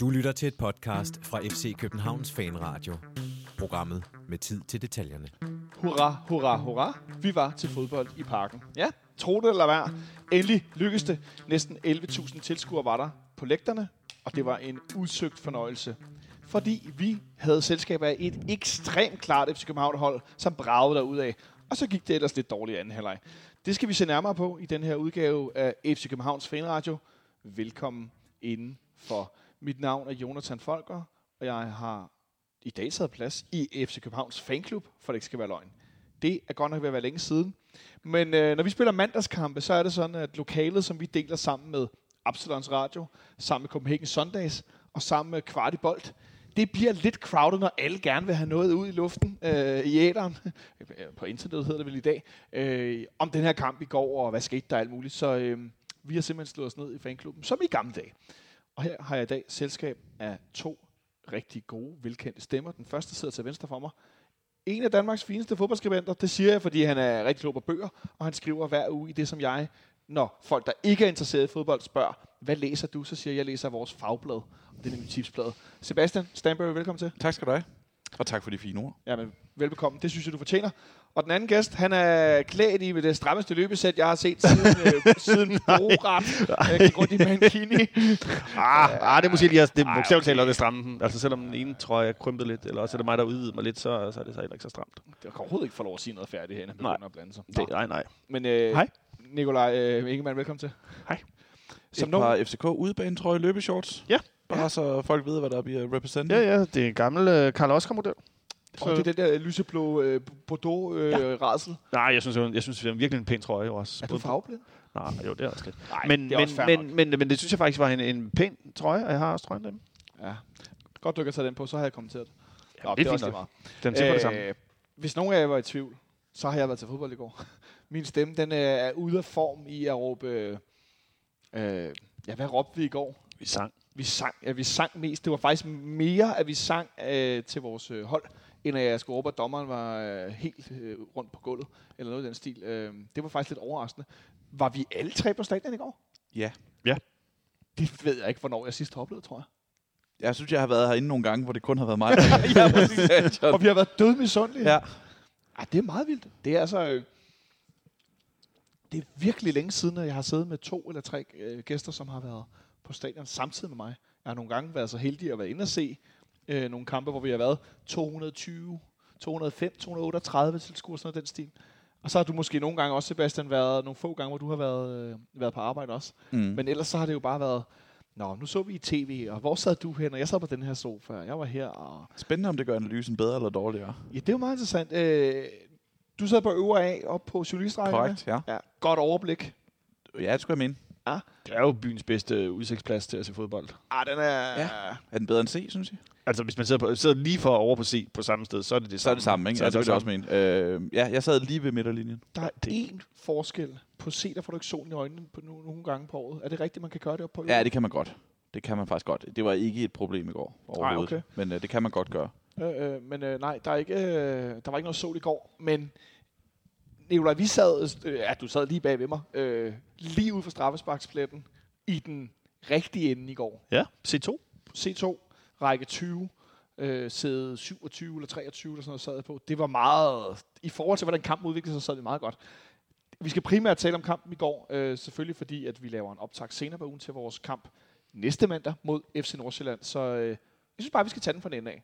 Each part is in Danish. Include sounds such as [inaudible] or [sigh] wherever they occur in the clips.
Du lytter til et podcast fra FC Københavns Fanradio. Programmet med tid til detaljerne. Hurra, hurra, hurra. Vi var til fodbold i parken. Ja, tro det eller hvad. Endelig lykkedes det. Næsten 11.000 tilskuere var der på lægterne, og det var en udsøgt fornøjelse. Fordi vi havde selskab af et ekstremt klart FC København-hold, som bragede ud af. Og så gik det ellers lidt dårligt anden halvleg. Det skal vi se nærmere på i den her udgave af FC Københavns Fanradio. Velkommen inden for. Mit navn er Jonathan Folker, og jeg har i dag taget plads i FC Københavns fanklub, for det ikke skal være løgn. Det er godt nok ved at være længe siden. Men øh, når vi spiller mandagskampe, så er det sådan, at lokalet, som vi deler sammen med Absalons Radio, sammen med Copenhagen Sundays og sammen med Kvartibolt, det bliver lidt crowded, når alle gerne vil have noget ud i luften øh, i æderen. [laughs] På internettet hedder det vel i dag. Øh, om den her kamp i går, og hvad skete der alt muligt. Så øh, vi har simpelthen slået os ned i fanklubben, som i gamle dage. Og her har jeg i dag selskab af to rigtig gode, velkendte stemmer. Den første sidder til venstre for mig. En af Danmarks fineste fodboldskribenter. Det siger jeg, fordi han er rigtig klog på bøger, og han skriver hver uge i det, som jeg, når folk, der ikke er interesseret i fodbold, spørger, hvad læser du? Så siger jeg, jeg læser vores fagblad, og det er mit tipsblad. Sebastian Stanbury, velkommen til. Tak skal du have. Og tak for de fine ord. Jamen, velbekomme. Det synes jeg, du fortjener. Og den anden gæst, han er klædt i det strammeste løbesæt, jeg har set siden, [laughs] øh, siden Borat. Jeg gik rundt i Mankini. [laughs] Ah, ah, det er måske lige det er bogstaveligt talt det stramme. Altså selvom den ene trøje er krympet lidt, eller også er det mig, der udvider mig lidt, så, så er det så heller ikke så stramt. Jeg kan overhovedet ikke få lov at sige noget færdigt herinde. Nej. at blande sig. Det, nej, nej. Men øh, Hej. Nikolaj øh, Ingemann, velkommen til. Hej. Som Et par FCK udebanetrøje løbeshorts. Ja. Bare ja. så folk ved, hvad der bliver represented. Ja, ja, det er en gammel uh, Karl Oscar-model. Og det er den der lyseblå øh, Bordeaux øh, ja. Nej, jeg synes, jeg, jeg synes, det er virkelig en pæn trøje også. Er du farveblind? Nej, jo, det er også lidt. Nej, men, det er men, også men, men, men, men, det synes jeg faktisk var en, en pæn trøje, og jeg har også trøjen dem. Ja. Godt, du ikke har den på, så har jeg kommenteret det. Nå, det er også meget. Den til øh, det samme. Hvis nogen af jer var i tvivl, så har jeg været til fodbold i går. [laughs] Min stemme, den er ude af form i at råbe... Øh, ja, hvad råbte vi i går? Vi sang. Vi sang, ja, vi sang mest. Det var faktisk mere, at vi sang øh, til vores øh, hold, end at jeg skulle råbe, at dommeren var øh, helt øh, rundt på gulvet, eller noget i den stil. Øh, det var faktisk lidt overraskende. Var vi alle tre på stadion i går? Ja. Ja. Det ved jeg ikke, hvornår jeg sidst har oplevet, tror jeg. Jeg synes, jeg har været herinde nogle gange, hvor det kun har været mig. [laughs] ja, præcis. Og vi har været død misundelige. Ja. Ej, det er meget vildt. Det er altså... Øh, det er virkelig længe siden, at jeg har siddet med to eller tre øh, gæster, som har været på stadion samtidig med mig. Jeg har nogle gange været så heldig at være inde og se øh, nogle kampe, hvor vi har været 220, 205, 238 tilskuere, sådan noget den stil. Og så har du måske nogle gange også, Sebastian, været nogle få gange, hvor du har været, øh, været på arbejde også. Mm. Men ellers så har det jo bare været, Nå, nu så vi i tv, og hvor sad du hen? Og jeg sad på den her sofa, og jeg var her. Og... Spændende, om det gør analysen bedre eller dårligere. Ja, det er jo meget interessant. Øh, du sad på øvre A op på journalistrækkerne. Korrekt, ja. ja. Godt overblik. Ja, det skulle jeg mene. Det er jo byens bedste udsigtsplads til at se fodbold. Ah, den er... Ja. Er den bedre end C, synes jeg? Altså, hvis man sidder, på, sidder lige for over på C på samme sted, så er det det Så er samme. det samme, ikke? Så Ja, er det vil jeg også mene. Øh, ja, jeg sad lige ved midterlinjen. Der er det- én forskel. På C, der får du ikke solen i øjnene på no- nogle gange på året. Er det rigtigt, man kan gøre det op på Ja, det kan man godt. Det kan man faktisk godt. Det var ikke et problem i går overhovedet. okay. Men øh, det kan man godt gøre. Øh, øh, men øh, nej, der, er ikke, øh, der var ikke noget sol i går. Men Nicolaj, vi sad, øh, ja, du sad lige bag ved mig, øh, lige ude for straffesparkspletten i den rigtige ende i går. Ja, C2. C2, række 20, øh, sæde 27 eller 23 eller sådan noget sad jeg på. Det var meget, i forhold til hvordan kampen udviklede sig, så sad det meget godt. Vi skal primært tale om kampen i går, øh, selvfølgelig fordi, at vi laver en optag senere på ugen til vores kamp næste mandag mod FC Nordsjælland. Så øh, jeg synes bare, vi skal tage den fra den ende af.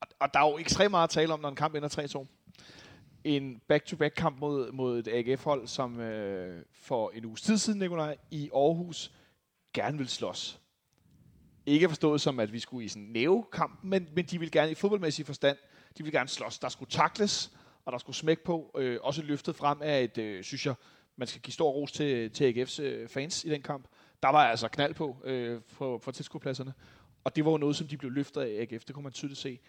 Og, og der er jo ekstremt meget at tale om, når en kamp ender 3-2. En back-to-back kamp mod, mod et AGF-hold, som øh, for en uges tid siden, Nikolaj, i Aarhus gerne vil slås. Ikke forstået som, at vi skulle i sådan en nævekamp, men, men de vil gerne i fodboldmæssig forstand, de vil gerne slås. Der skulle takles, og der skulle smæk på. Øh, også løftet frem af et, øh, synes jeg, man skal give stor ros til, til AGF's øh, fans i den kamp. Der var altså knald på øh, for, for tilskuerpladserne. Og det var jo noget, som de blev løftet af AGF. Det kunne man tydeligt se.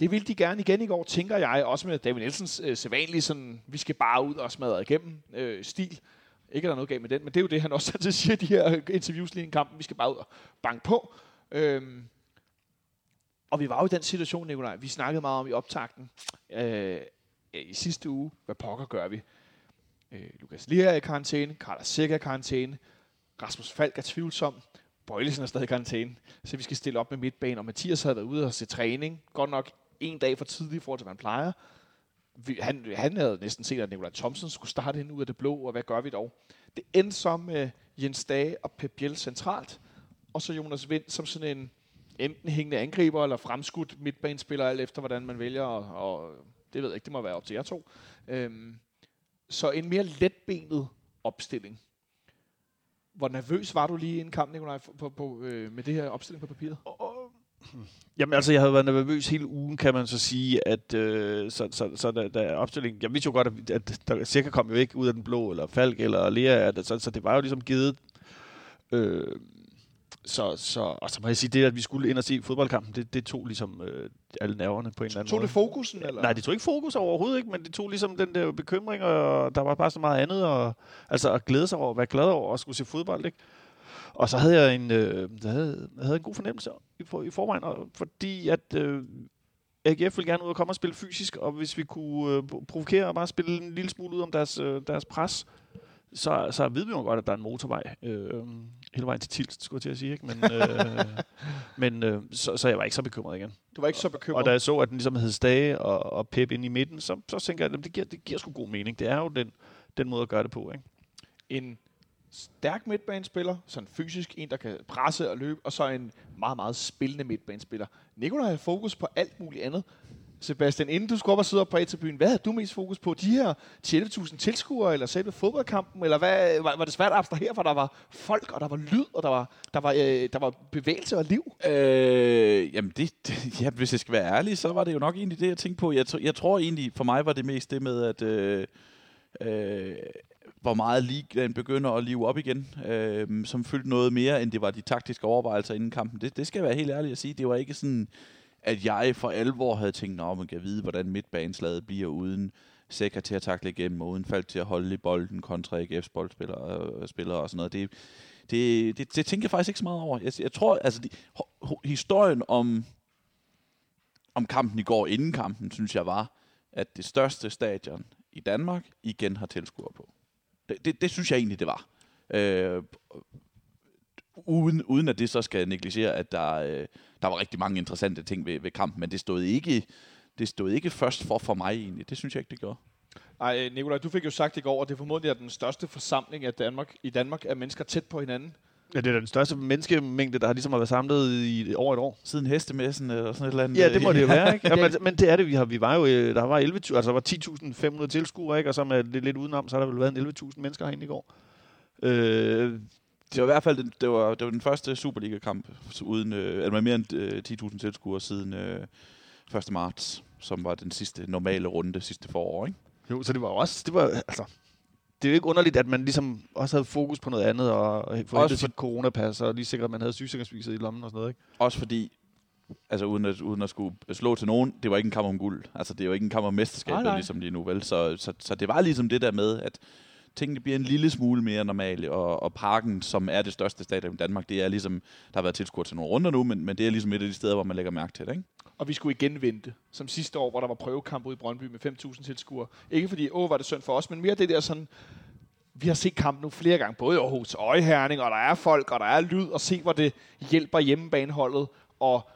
Det ville de gerne igen i går, tænker jeg, også med David Nielsens øh, sædvanlige sådan, vi skal bare ud og smadre igennem øh, stil. Ikke at der er noget galt med den, men det er jo det, han også [laughs] altid siger i de her interviews lige i en kamp. Vi skal bare ud og banke på. Øhm, og vi var jo i den situation, Nikolaj, vi snakkede meget om i optakten øh, i sidste uge. Hvad pokker gør vi? Øh, Lukas Lea er i karantæne, Carlos Sikker er i karantæne. Rasmus Falk er tvivlsom. Bøjlesen er stadig i karantæne, så vi skal stille op med midtbanen. Og Mathias havde været ude og se træning. Godt nok en dag for tidligt i forhold til, hvad han plejer. Vi, han, han havde næsten set, at Nikolaj Thomsen skulle starte ind ud af det blå, og hvad gør vi dog? Det endte så med Jens Dage og Pep Biel centralt, og så Jonas Vind som sådan en enten hængende angriber eller fremskudt midtbanespiller, alt efter hvordan man vælger, og, og det ved jeg ikke, det må være op til jer to. Øhm, så en mere letbenet opstilling. Hvor nervøs var du lige inden kampen, Nikolaj, på, på, på, øh, med det her opstilling på papiret? Jamen altså, jeg havde været nervøs hele ugen, kan man så sige, at øh, så, så, så der, der er opstilling. Jeg vidste jo godt, at, at der sikkert kom jo ikke ud af den blå, eller Falk, eller Lea, at, så, så det var jo ligesom givet. Øh, så, så, og så må jeg sige, det at vi skulle ind og se fodboldkampen, det, det tog ligesom øh, alle nerverne på en eller anden Tog måde. det fokusen? Eller? Nej, det tog ikke fokus overhovedet ikke, men det tog ligesom den der bekymring, og der var bare så meget andet, og, altså at glæde sig over, at være glad over at skulle se fodbold, ikke? Og så havde jeg en, øh, jeg havde, jeg havde en god fornemmelse i, for, i forvejen, og, fordi at øh, AGF ville gerne ud og komme og spille fysisk, og hvis vi kunne øh, provokere og bare spille en lille smule ud om deres, øh, deres pres, så, så ved vi jo godt, at der er en motorvej øh, hele vejen til Tilst, skulle jeg til at sige. Ikke? Men, øh, [laughs] men øh, så, så jeg var ikke så bekymret igen. Du var ikke så bekymret? Og da jeg så, at den ligesom hed Stage og, og Pep ind i midten, så, så tænker jeg, at det giver, det giver sgu god mening. Det er jo den, den måde at gøre det på. Ikke? en stærk midtbanespiller, sådan fysisk, en, der kan presse og løbe, og så en meget, meget spillende midtbanespiller. Nikolaj har fokus på alt muligt andet. Sebastian, inden du skulle op og sidde op på A-tribunen, hvad havde du mest fokus på? De her 11.000 tilskuere, eller selve fodboldkampen, eller hvad, var, var det svært at abstrahere, for der var folk, og der var lyd, og der var, der var, øh, der var bevægelse og liv? Øh, jamen, det, det, ja, hvis jeg skal være ærlig, så var det jo nok egentlig det, jeg tænkte på. Jeg, jeg tror egentlig, for mig var det mest det med, at øh, øh, hvor meget ligaen begynder at live op igen, øh, som fyldte noget mere, end det var de taktiske overvejelser inden kampen. Det, det skal jeg være helt ærlig at sige. Det var ikke sådan, at jeg for alvor havde tænkt, at man kan vide, hvordan midtbaneslaget bliver uden Sækker til at takle igennem, og uden fald til at holde i bolden kontra AGF's boldspillere og, spillere og sådan noget. Det, det, det, det tænker jeg faktisk ikke så meget over. Jeg, jeg tror, altså, de, historien om, om kampen i går inden kampen, synes jeg var, at det største stadion i Danmark igen har tilskuere på. Det, det, det synes jeg egentlig, det var. Øh, uden, uden at det så skal negligere, at der, øh, der var rigtig mange interessante ting ved, ved kampen, men det stod ikke det stod ikke først for for mig egentlig. Det synes jeg ikke, det gjorde. Ej, Nikolaj, du fik jo sagt i går, at det formodentlig er den største forsamling af Danmark, i Danmark af mennesker tæt på hinanden. Ja, det er den største menneskemængde, der har ligesom været samlet i over et år. Siden hestemessen eller sådan et eller andet. Ja, det må det jo være, ikke? [laughs] Ja, men, men det er det. Vi, har, vi var jo, øh, der var 11, altså der var 10.500 tilskuere, ikke? Og så med lidt, lidt udenom, så har der vel været en 11.000 mennesker herinde i går. Øh, Det var i hvert fald den, det var, det var den første Superliga-kamp uden, øh, eller med mere end øh, 10.000 tilskuere siden øh, 1. marts, som var den sidste normale runde sidste forår, ikke? jo, så det var også, det var, altså, det er jo ikke underligt, at man ligesom også havde fokus på noget andet, og, få hentet for- sit coronapas, og lige sikre, at man havde sygesikringsbeviset i lommen og sådan noget, ikke? Også fordi, altså uden at, uden at skulle slå til nogen, det var ikke en kamp om guld. Altså det var ikke en kamp om mesterskabet, Nej, nej. ligesom lige nu, vel? Så, så, så det var ligesom det der med, at tingene bliver en lille smule mere normale, og, og parken, som er det største stadion i Danmark, det er ligesom, der har været tilskuer til nogle runder nu, men, men det er ligesom et af de steder, hvor man lægger mærke til det, ikke? Og vi skulle igen vente, som sidste år, hvor der var prøvekamp ude i Brøndby med 5.000 tilskuere. Ikke fordi, åh, var det synd for os, men mere det der sådan, vi har set kampen nu flere gange, både i Aarhus og i Herning, og der er folk, og der er lyd, og se, hvor det hjælper hjemmebaneholdet. Og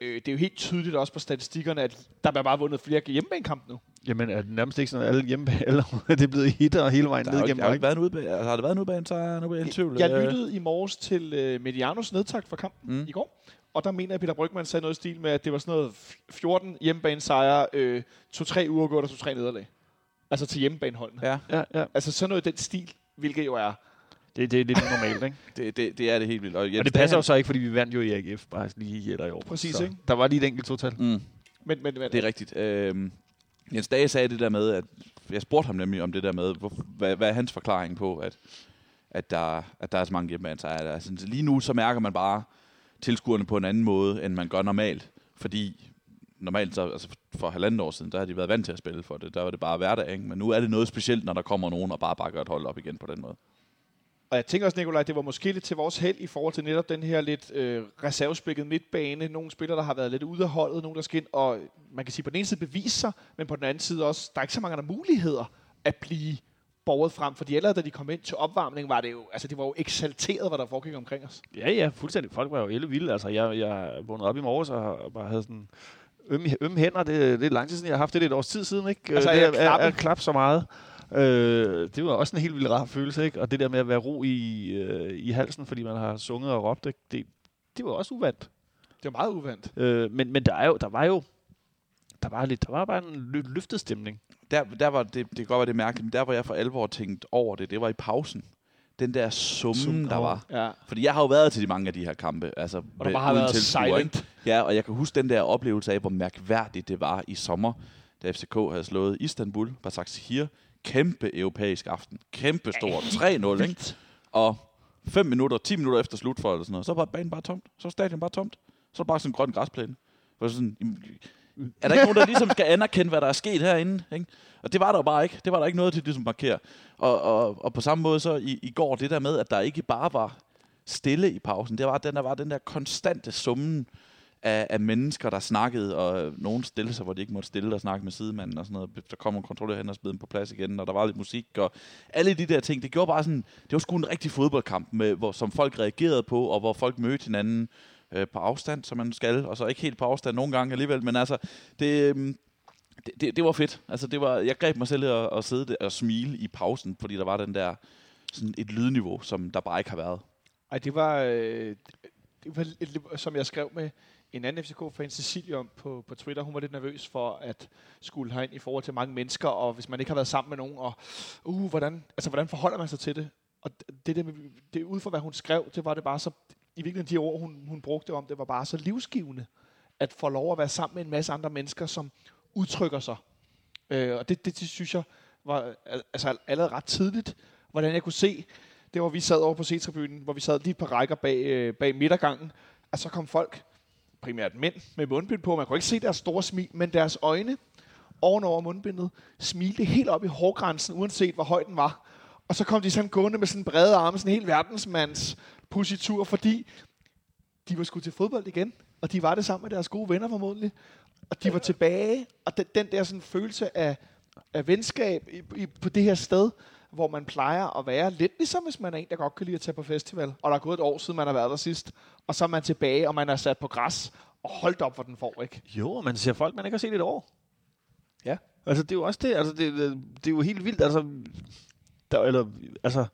øh, det er jo helt tydeligt også på statistikkerne, at der bliver bare vundet flere hjemmebanekampe nu. Jamen, er det nærmest ikke sådan, at alle hjemme, [laughs] alle, det er blevet hitter hele vejen Der ned ikke- der har, ikke? været en udbane, altså, har det været en udbane, så er nu helt i tvivl. Jeg Øh, lyttede i morges til øh, Medianos nedtakt for kampen mm. i går, og der mener jeg, at Peter Brygman sagde noget i stil med, at det var sådan noget f- 14 hjemmebanesejre, øh, 2-3 uger og 2-3 nederlag. Altså til hjemmebaneholdene. Ja, Ja, ja. Altså sådan noget i den stil, hvilket jo er... Det, det er lidt normalt, ikke? [laughs] det, det, det er det helt vildt. Og, Og det passer jo så ikke, fordi vi vandt jo i AGF bare lige i år. Præcis, så ikke? Der var lige et enkelt total. Mm. Men, men, men, Det er rigtigt. Øhm, Jens Dage sagde det der med, at jeg spurgte ham nemlig om det der med, hvor, hvad, hvad er hans forklaring på, at, at, der, at der er så mange hjemmebanesejre. Altså, lige nu så mærker man bare tilskuerne på en anden måde, end man gør normalt. Fordi normalt, så, altså for halvandet år siden, der har de været vant til at spille for det. Der var det bare hverdag, ikke? Men nu er det noget specielt, når der kommer nogen og bare bare gør et hold op igen på den måde. Og jeg tænker også, Nikolaj, det var måske lidt til vores held i forhold til netop den her lidt øh, reservespækket midtbane. Nogle spillere, der har været lidt ude af holdet, nogle der skal ind, og man kan sige på den ene side bevise sig, men på den anden side også, der er ikke så mange andre muligheder at blive borget frem, fordi allerede da de kom ind til opvarmning, var det jo, altså det var jo eksalteret, hvad der foregik omkring os. Ja, ja, fuldstændig. Folk var jo elle vilde. Altså, jeg, jeg vågnede op i morges og bare havde sådan ømme, ømme hænder. Det, det er lang tid siden, jeg har haft det. Det er et års tid siden, ikke? Altså, det er er, jeg er, er klap så meget. Øh, det var også en helt vildt rar følelse, ikke? Og det der med at være ro i, øh, i halsen, fordi man har sunget og råbt, ikke? Det, det var også uvandt. Det var meget uvandt. Øh, men men der, er jo, der var jo der var, lidt, der var bare en lø- løftet stemning. Der, der var det, det kan godt være det mærkeligt, men der hvor jeg for alvor tænkte over det, det var i pausen. Den der summen, Summen, der var. Ja. Fordi jeg har jo været til de mange af de her kampe. Altså, Og der bare har været silent. Ja, og jeg kan huske den der oplevelse af, hvor mærkværdigt det var i sommer, da FCK havde slået Istanbul, Basaksehir. Kæmpe europæisk aften. Kæmpe stort. 3-0, ikke? Og 5 minutter, 10 minutter efter slut for eller sådan noget, så var banen bare tomt. Så var stadion bare tomt. Så var bare sådan en grøn græsplæne. Hvor sådan, er der ikke nogen, der ligesom skal anerkende, hvad der er sket herinde? Ikke? Og det var der jo bare ikke. Det var der ikke noget til ligesom at markere. Og, og, og på samme måde så i, i går, det der med, at der ikke bare var stille i pausen, det var, den der var den der konstante summen af, af mennesker, der snakkede, og nogen stille sig, hvor de ikke måtte stille og snakke med sidemanden og sådan noget. Der kom en kontroller hen og smed dem på plads igen, og der var lidt musik, og alle de der ting, det gjorde bare sådan, det var sgu en rigtig fodboldkamp, med, hvor, som folk reagerede på, og hvor folk mødte hinanden øh, på afstand, som man skal, og så ikke helt på afstand nogle gange alligevel, men altså, det, øh, det, det, det var fedt. Altså, det var, jeg greb mig selv at, at sidde der og smile i pausen, fordi der var den der, sådan et lydniveau, som der bare ikke har været. Ej, det var, øh, det var som jeg skrev med en anden FCK-fan, Cecilie, om på, på Twitter. Hun var lidt nervøs for at skulle herind i forhold til mange mennesker, og hvis man ikke har været sammen med nogen, og uh, hvordan, altså, hvordan forholder man sig til det? Og det, det, det ud fra, hvad hun skrev, det var det bare så, i virkeligheden de ord, hun, hun brugte om, det var bare så livsgivende, at få lov at være sammen med en masse andre mennesker, som udtrykker sig. Øh, og det, det, det synes jeg var altså allerede ret tidligt, hvordan jeg kunne se, det var, vi sad over på C-tribunen, hvor vi sad lige på rækker bag, øh, bag midtergangen, og så kom folk, primært mænd, med mundbind på. Man kunne ikke se deres store smil, men deres øjne ovenover mundbindet smilte helt op i hårgrænsen, uanset hvor høj den var. Og så kom de sådan gående med sådan brede arme, sådan en helt verdensmands positur, fordi de var sgu til fodbold igen, og de var det sammen med deres gode venner formodentlig. Og de var tilbage, og den, den der sådan følelse af, af venskab i, i, på det her sted, hvor man plejer at være lidt ligesom hvis man er en, der godt kan lide at tage på festival, og der er gået et år siden, man har været der sidst, og så er man tilbage, og man er sat på græs, og holdt op, hvor den får, ikke? Jo, og man ser folk, man ikke har set i et år. Ja. Altså, det er jo også det. Altså, det, det, det er jo helt vildt. Altså, der, eller, altså,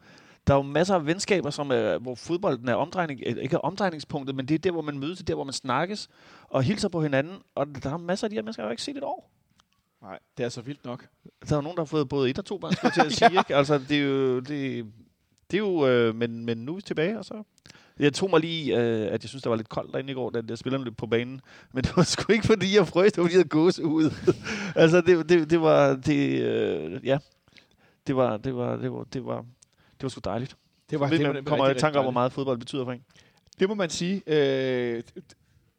der er jo masser af venskaber, som er, hvor fodbolden er omdrejning, øh, ikke er omdrejningspunktet, men det er der, hvor man mødes, det er der, hvor man snakkes og hilser på hinanden. Og der er masser af de her mennesker, jeg har ikke set i et år. Nej, det er så vildt nok. Der er nogen, der har fået både et og to børn, skulle til at [laughs] sige. Ikke? Altså, det er jo... Det, det er jo øh, men, men nu er vi tilbage, og så... Jeg tog mig lige, øh, at jeg synes, der var lidt koldt derinde i går, da jeg spillerne løb på banen. [laughs] Men det var sgu ikke, fordi jeg frøs, det var fordi, jeg gås ud. [laughs] altså, det, det, det var... Det, øh, ja. Det var, det var, det var, det var, det var sgu dejligt. Det var Ved, det, man kommer i tanke om, hvor meget fodbold betyder for en. Det må man sige. Øh,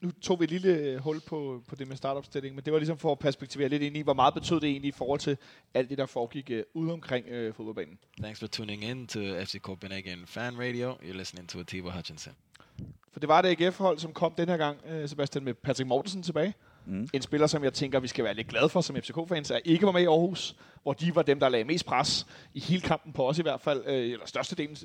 nu tog vi et lille hul på, på det med startopstilling, men det var ligesom for at perspektivere lidt ind i, hvor meget betød det egentlig i forhold til alt det, der foregik øh, ude omkring øh, fodboldbanen. Thanks for tuning in to FC Copenhagen Fan Radio. You're listening to Atiba Hutchinson. For det var det AGF-hold, som kom den her gang, øh, Sebastian, med Patrick Mortensen tilbage. Mm. En spiller, som jeg tænker, vi skal være lidt glade for som FCK-fans, er ikke var med i Aarhus, hvor de var dem, der lagde mest pres i hele kampen på os i hvert fald, øh, eller størstedelen.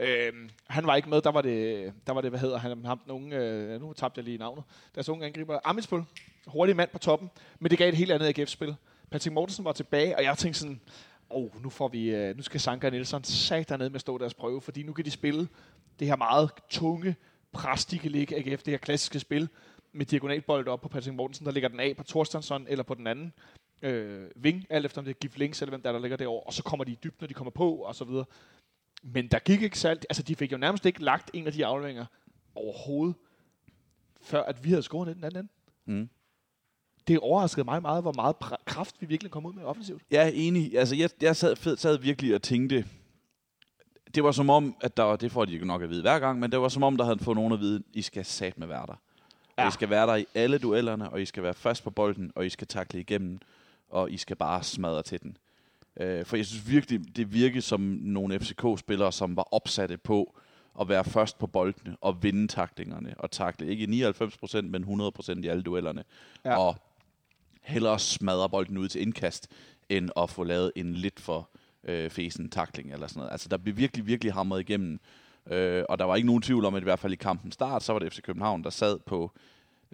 Øh, han var ikke med, der var det, der var det hvad hedder han, ham, nogen, øh, nu tabte jeg lige navnet, deres unge angriber, Amitsbøl, hurtig mand på toppen, men det gav et helt andet AGF-spil. Patrick Mortensen var tilbage, og jeg tænkte sådan, oh, nu, får vi, øh, nu skal Sanka og Nielsen sat dernede med at stå deres prøve, fordi nu kan de spille det her meget tunge pres, de kan ligge AGF, det her klassiske spil, med diagonalbold op på Patrick Mortensen, der ligger den af på Torstensson eller på den anden øh, ving, alt efter om det er Gif Links eller hvem der, er, der ligger derovre, og så kommer de i dybden, når de kommer på, og så videre. Men der gik ikke særligt, altså de fik jo nærmest ikke lagt en af de afleveringer overhovedet, før at vi havde scoret den anden. Mm. Det overraskede mig meget, hvor meget kraft vi virkelig kom ud med offensivt. Jeg er enig. Altså, jeg, jeg sad, fed- sad virkelig og tænkte, det var som om, at der var, det får de nok at vide hver gang, men det var som om, der havde fået nogen at vide, I skal sat med være der. Ja. I skal være der i alle duellerne, og I skal være først på bolden, og I skal takle igennem, og I skal bare smadre til den. Øh, for jeg synes virkelig, det virkede som nogle FCK-spillere, som var opsatte på at være først på boldene og vinde taklingerne og takle. Ikke i 99%, men 100% i alle duellerne. Ja. Og hellere smadre bolden ud til indkast, end at få lavet en lidt for øh, fesen takling eller sådan noget. Altså, der blev virkelig, virkelig hamret igennem. Øh, og der var ikke nogen tvivl om, at i hvert fald i kampen start, så var det FC København, der sad på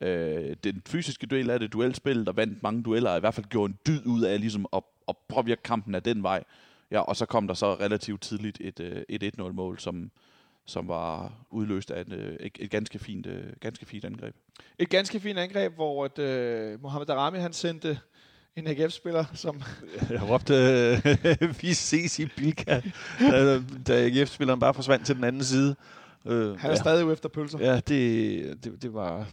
øh, den fysiske duel af det, duelspil, der vandt mange dueller, og i hvert fald gjorde en dyd ud af ligesom at, at påvirke kampen af den vej. Ja, og så kom der så relativt tidligt et, øh, et 1-0-mål, som, som var udløst af et, øh, et, et ganske, fint, øh, ganske fint angreb. Et ganske fint angreb, hvor at, øh, Mohamed Darami han sendte en AGF-spiller, som [laughs] Jeg råbte, øh, [laughs] vi ses i Bilka, da, da AGF-spilleren bare forsvandt til den anden side. Øh, han er ja. stadig ude efter pølser. Ja, det, det, det var...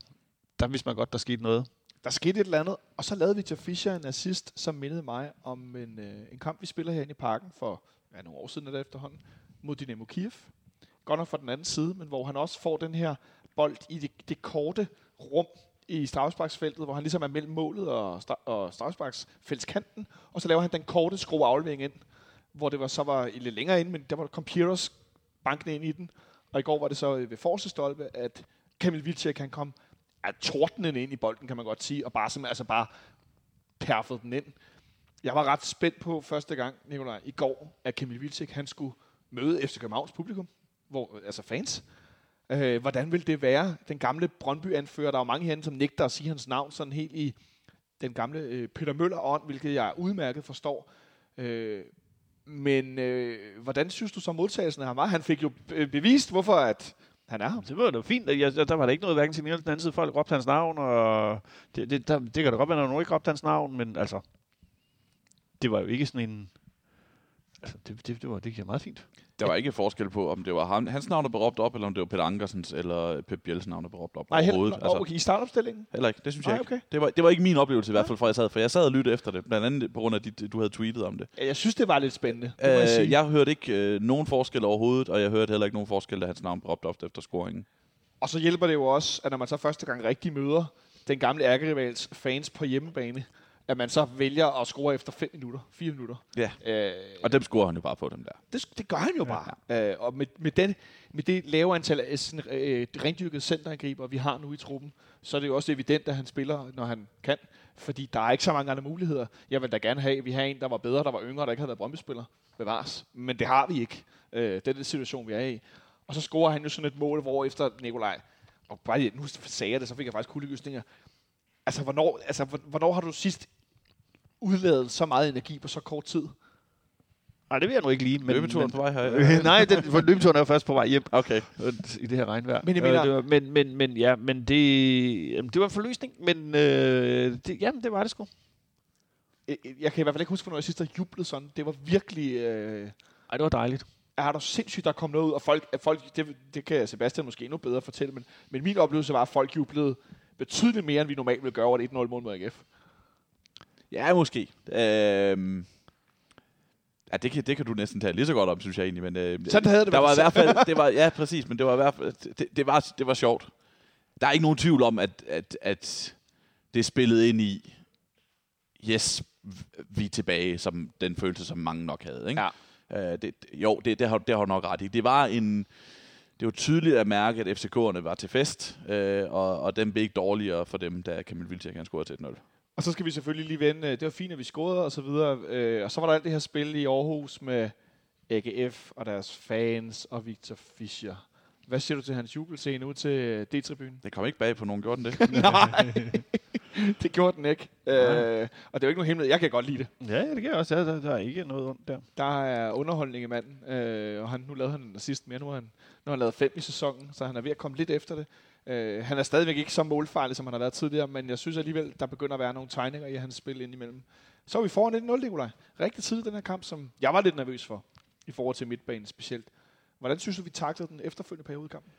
Der vidste man godt, der skete noget. Der skete et eller andet, og så lavede Victor Fischer en assist, som mindede mig om en, øh, en kamp, vi spiller herinde i parken for ja, nogle år siden er det efterhånden, mod Dynamo Kiev. Godt nok fra den anden side, men hvor han også får den her bold i det, det korte rum i strafsparksfeltet, hvor han ligesom er mellem målet og, stra- og strafsparksfeltskanten, og så laver han den korte skrue aflevering ind, hvor det var, så var lidt længere ind, men der var computers bankende ind i den, og i går var det så øh, ved forreste stolpe, at Kamil Vilcek kan komme er tordnende ind i bolden, kan man godt sige, og bare, simpelthen, altså bare perfet den ind. Jeg var ret spændt på første gang, Nikolaj, i går, at Kamil Vilcek, han skulle møde FC Københavns publikum, hvor, altså fans. Øh, hvordan vil det være? Den gamle Brøndby-anfører, der er jo mange herinde, som nægter at sige hans navn, sådan helt i den gamle øh, Peter Møller-ånd, hvilket jeg udmærket forstår. Øh, men øh, hvordan synes du så modtagelsen af ham var? Han fik jo øh, bevist, hvorfor at han er ham. Det var da fint. Jeg, der var der ikke noget hverken til den ene eller den anden side. Folk råbte hans navn, og det, det, der, det kan da godt være, at nogen ikke råbte hans navn, men altså, det var jo ikke sådan en... Altså, det, det, det, var, det gik meget fint. Der var ikke forskel på, om det var ham, hans navn, der blev råbt op, eller om det var Peter Ankersens eller Pep Biels navn, der blev råbt op Nej, overhovedet. Altså, okay, i startopstillingen? Heller ikke, det synes jeg ikke. okay. Det var, det var ikke min oplevelse i hvert fald, fra jeg sad, for jeg sad og lyttede efter det, blandt andet på grund af, at du havde tweetet om det. Jeg synes, det var lidt spændende. Det må jeg sige. Øh, jeg hørte ikke øh, nogen forskel overhovedet, og jeg hørte heller ikke nogen forskel, da hans navn blev råbt op efter scoringen. Og så hjælper det jo også, at når man så første gang rigtig møder den gamle ærkerivals fans på hjemmebane, at man så vælger at score efter 5 minutter, 4 minutter. Ja. Øh, Og dem scorer han jo bare på dem der. det, det gør han jo bare. Ja. Øh, og med, med, den, med det lave antal af sådan, øh, rendyrkede centerangriber, vi har nu i truppen, så er det jo også evident, at han spiller, når han kan. Fordi der er ikke så mange andre muligheder. Jeg vil da gerne have, at vi har en, der var bedre, der var yngre, der ikke havde været Brøndby-spiller. Bevares. Men det har vi ikke. Øh, det er den situation, vi er i. Og så scorer han jo sådan et mål, hvor efter Nikolaj, og bare nu sagde jeg det, så fik jeg faktisk kuldegysninger. Altså, hvornår, altså, hvor- hvornår har du sidst udladet så meget energi på så kort tid? Nej, det vil jeg nu ikke lige. Men, Løbeturen men, på vej her. [laughs] Nej, den, for løbeturen er jo først på vej hjem Okay. i det her regnvejr. Men jeg Øh, mener- det var, men, men, men, ja, men det, jamen, det var en forløsning, men øh, det, jamen, det var det sgu. Jeg jeg kan i hvert fald ikke huske, hvornår jeg sidst har jublet sådan. Det var virkelig... Øh, Ej, det var dejligt. er der sindssygt, der kom noget ud, og folk, folk det, det kan Sebastian måske endnu bedre fortælle, men, men min oplevelse var, at folk jublede betydeligt mere, end vi normalt ville gøre over et 1-0 mål mod AGF. Ja, måske. Øhm, ja, det kan, det kan du næsten tage lige så godt om, synes jeg egentlig. Men, øh, Sådan havde det der var i hvert fald, [laughs] det var, ja, præcis, men det var i hvert fald, det, det, var, det var sjovt. Der er ikke nogen tvivl om, at, at, at det spillede ind i, yes, vi er tilbage, som den følelse, som mange nok havde. Ikke? Ja. Øh, det, jo, det, det, har, det har du nok ret i. Det var en, det var tydeligt at mærke, at FCK'erne var til fest, øh, og, og den blev ikke dårligere for dem, da Kamil Vilcek han scorede til 1-0. Og så skal vi selvfølgelig lige vende, øh, det var fint, at vi scorede og så videre. Øh, og så var der alt det her spil i Aarhus med AGF og deres fans og Victor Fischer. Hvad siger du til hans jubelscene ud til øh, D-tribunen? Det kom ikke bag på nogen, gjorde den det? [laughs] Nej, det gjorde den ikke. Øh, og det er jo ikke nogen hemmelighed. Jeg kan godt lide det. Ja, ja, det kan jeg også. Ja, der, der er ikke noget ondt der. Der er underholdning i manden, øh, og han, nu lavede han en assist mere. Nu har han, nu har han lavet fem i sæsonen, så han er ved at komme lidt efter det. Øh, han er stadigvæk ikke så målfarlig, som han har været tidligere, men jeg synes alligevel, der begynder at være nogle tegninger i hans spil indimellem. Så er vi foran 1-0, Nikolaj. Rigtig tidligt den her kamp, som jeg var lidt nervøs for, i forhold til midtbanen specielt. Hvordan synes du, vi taklede den efterfølgende periode i kampen?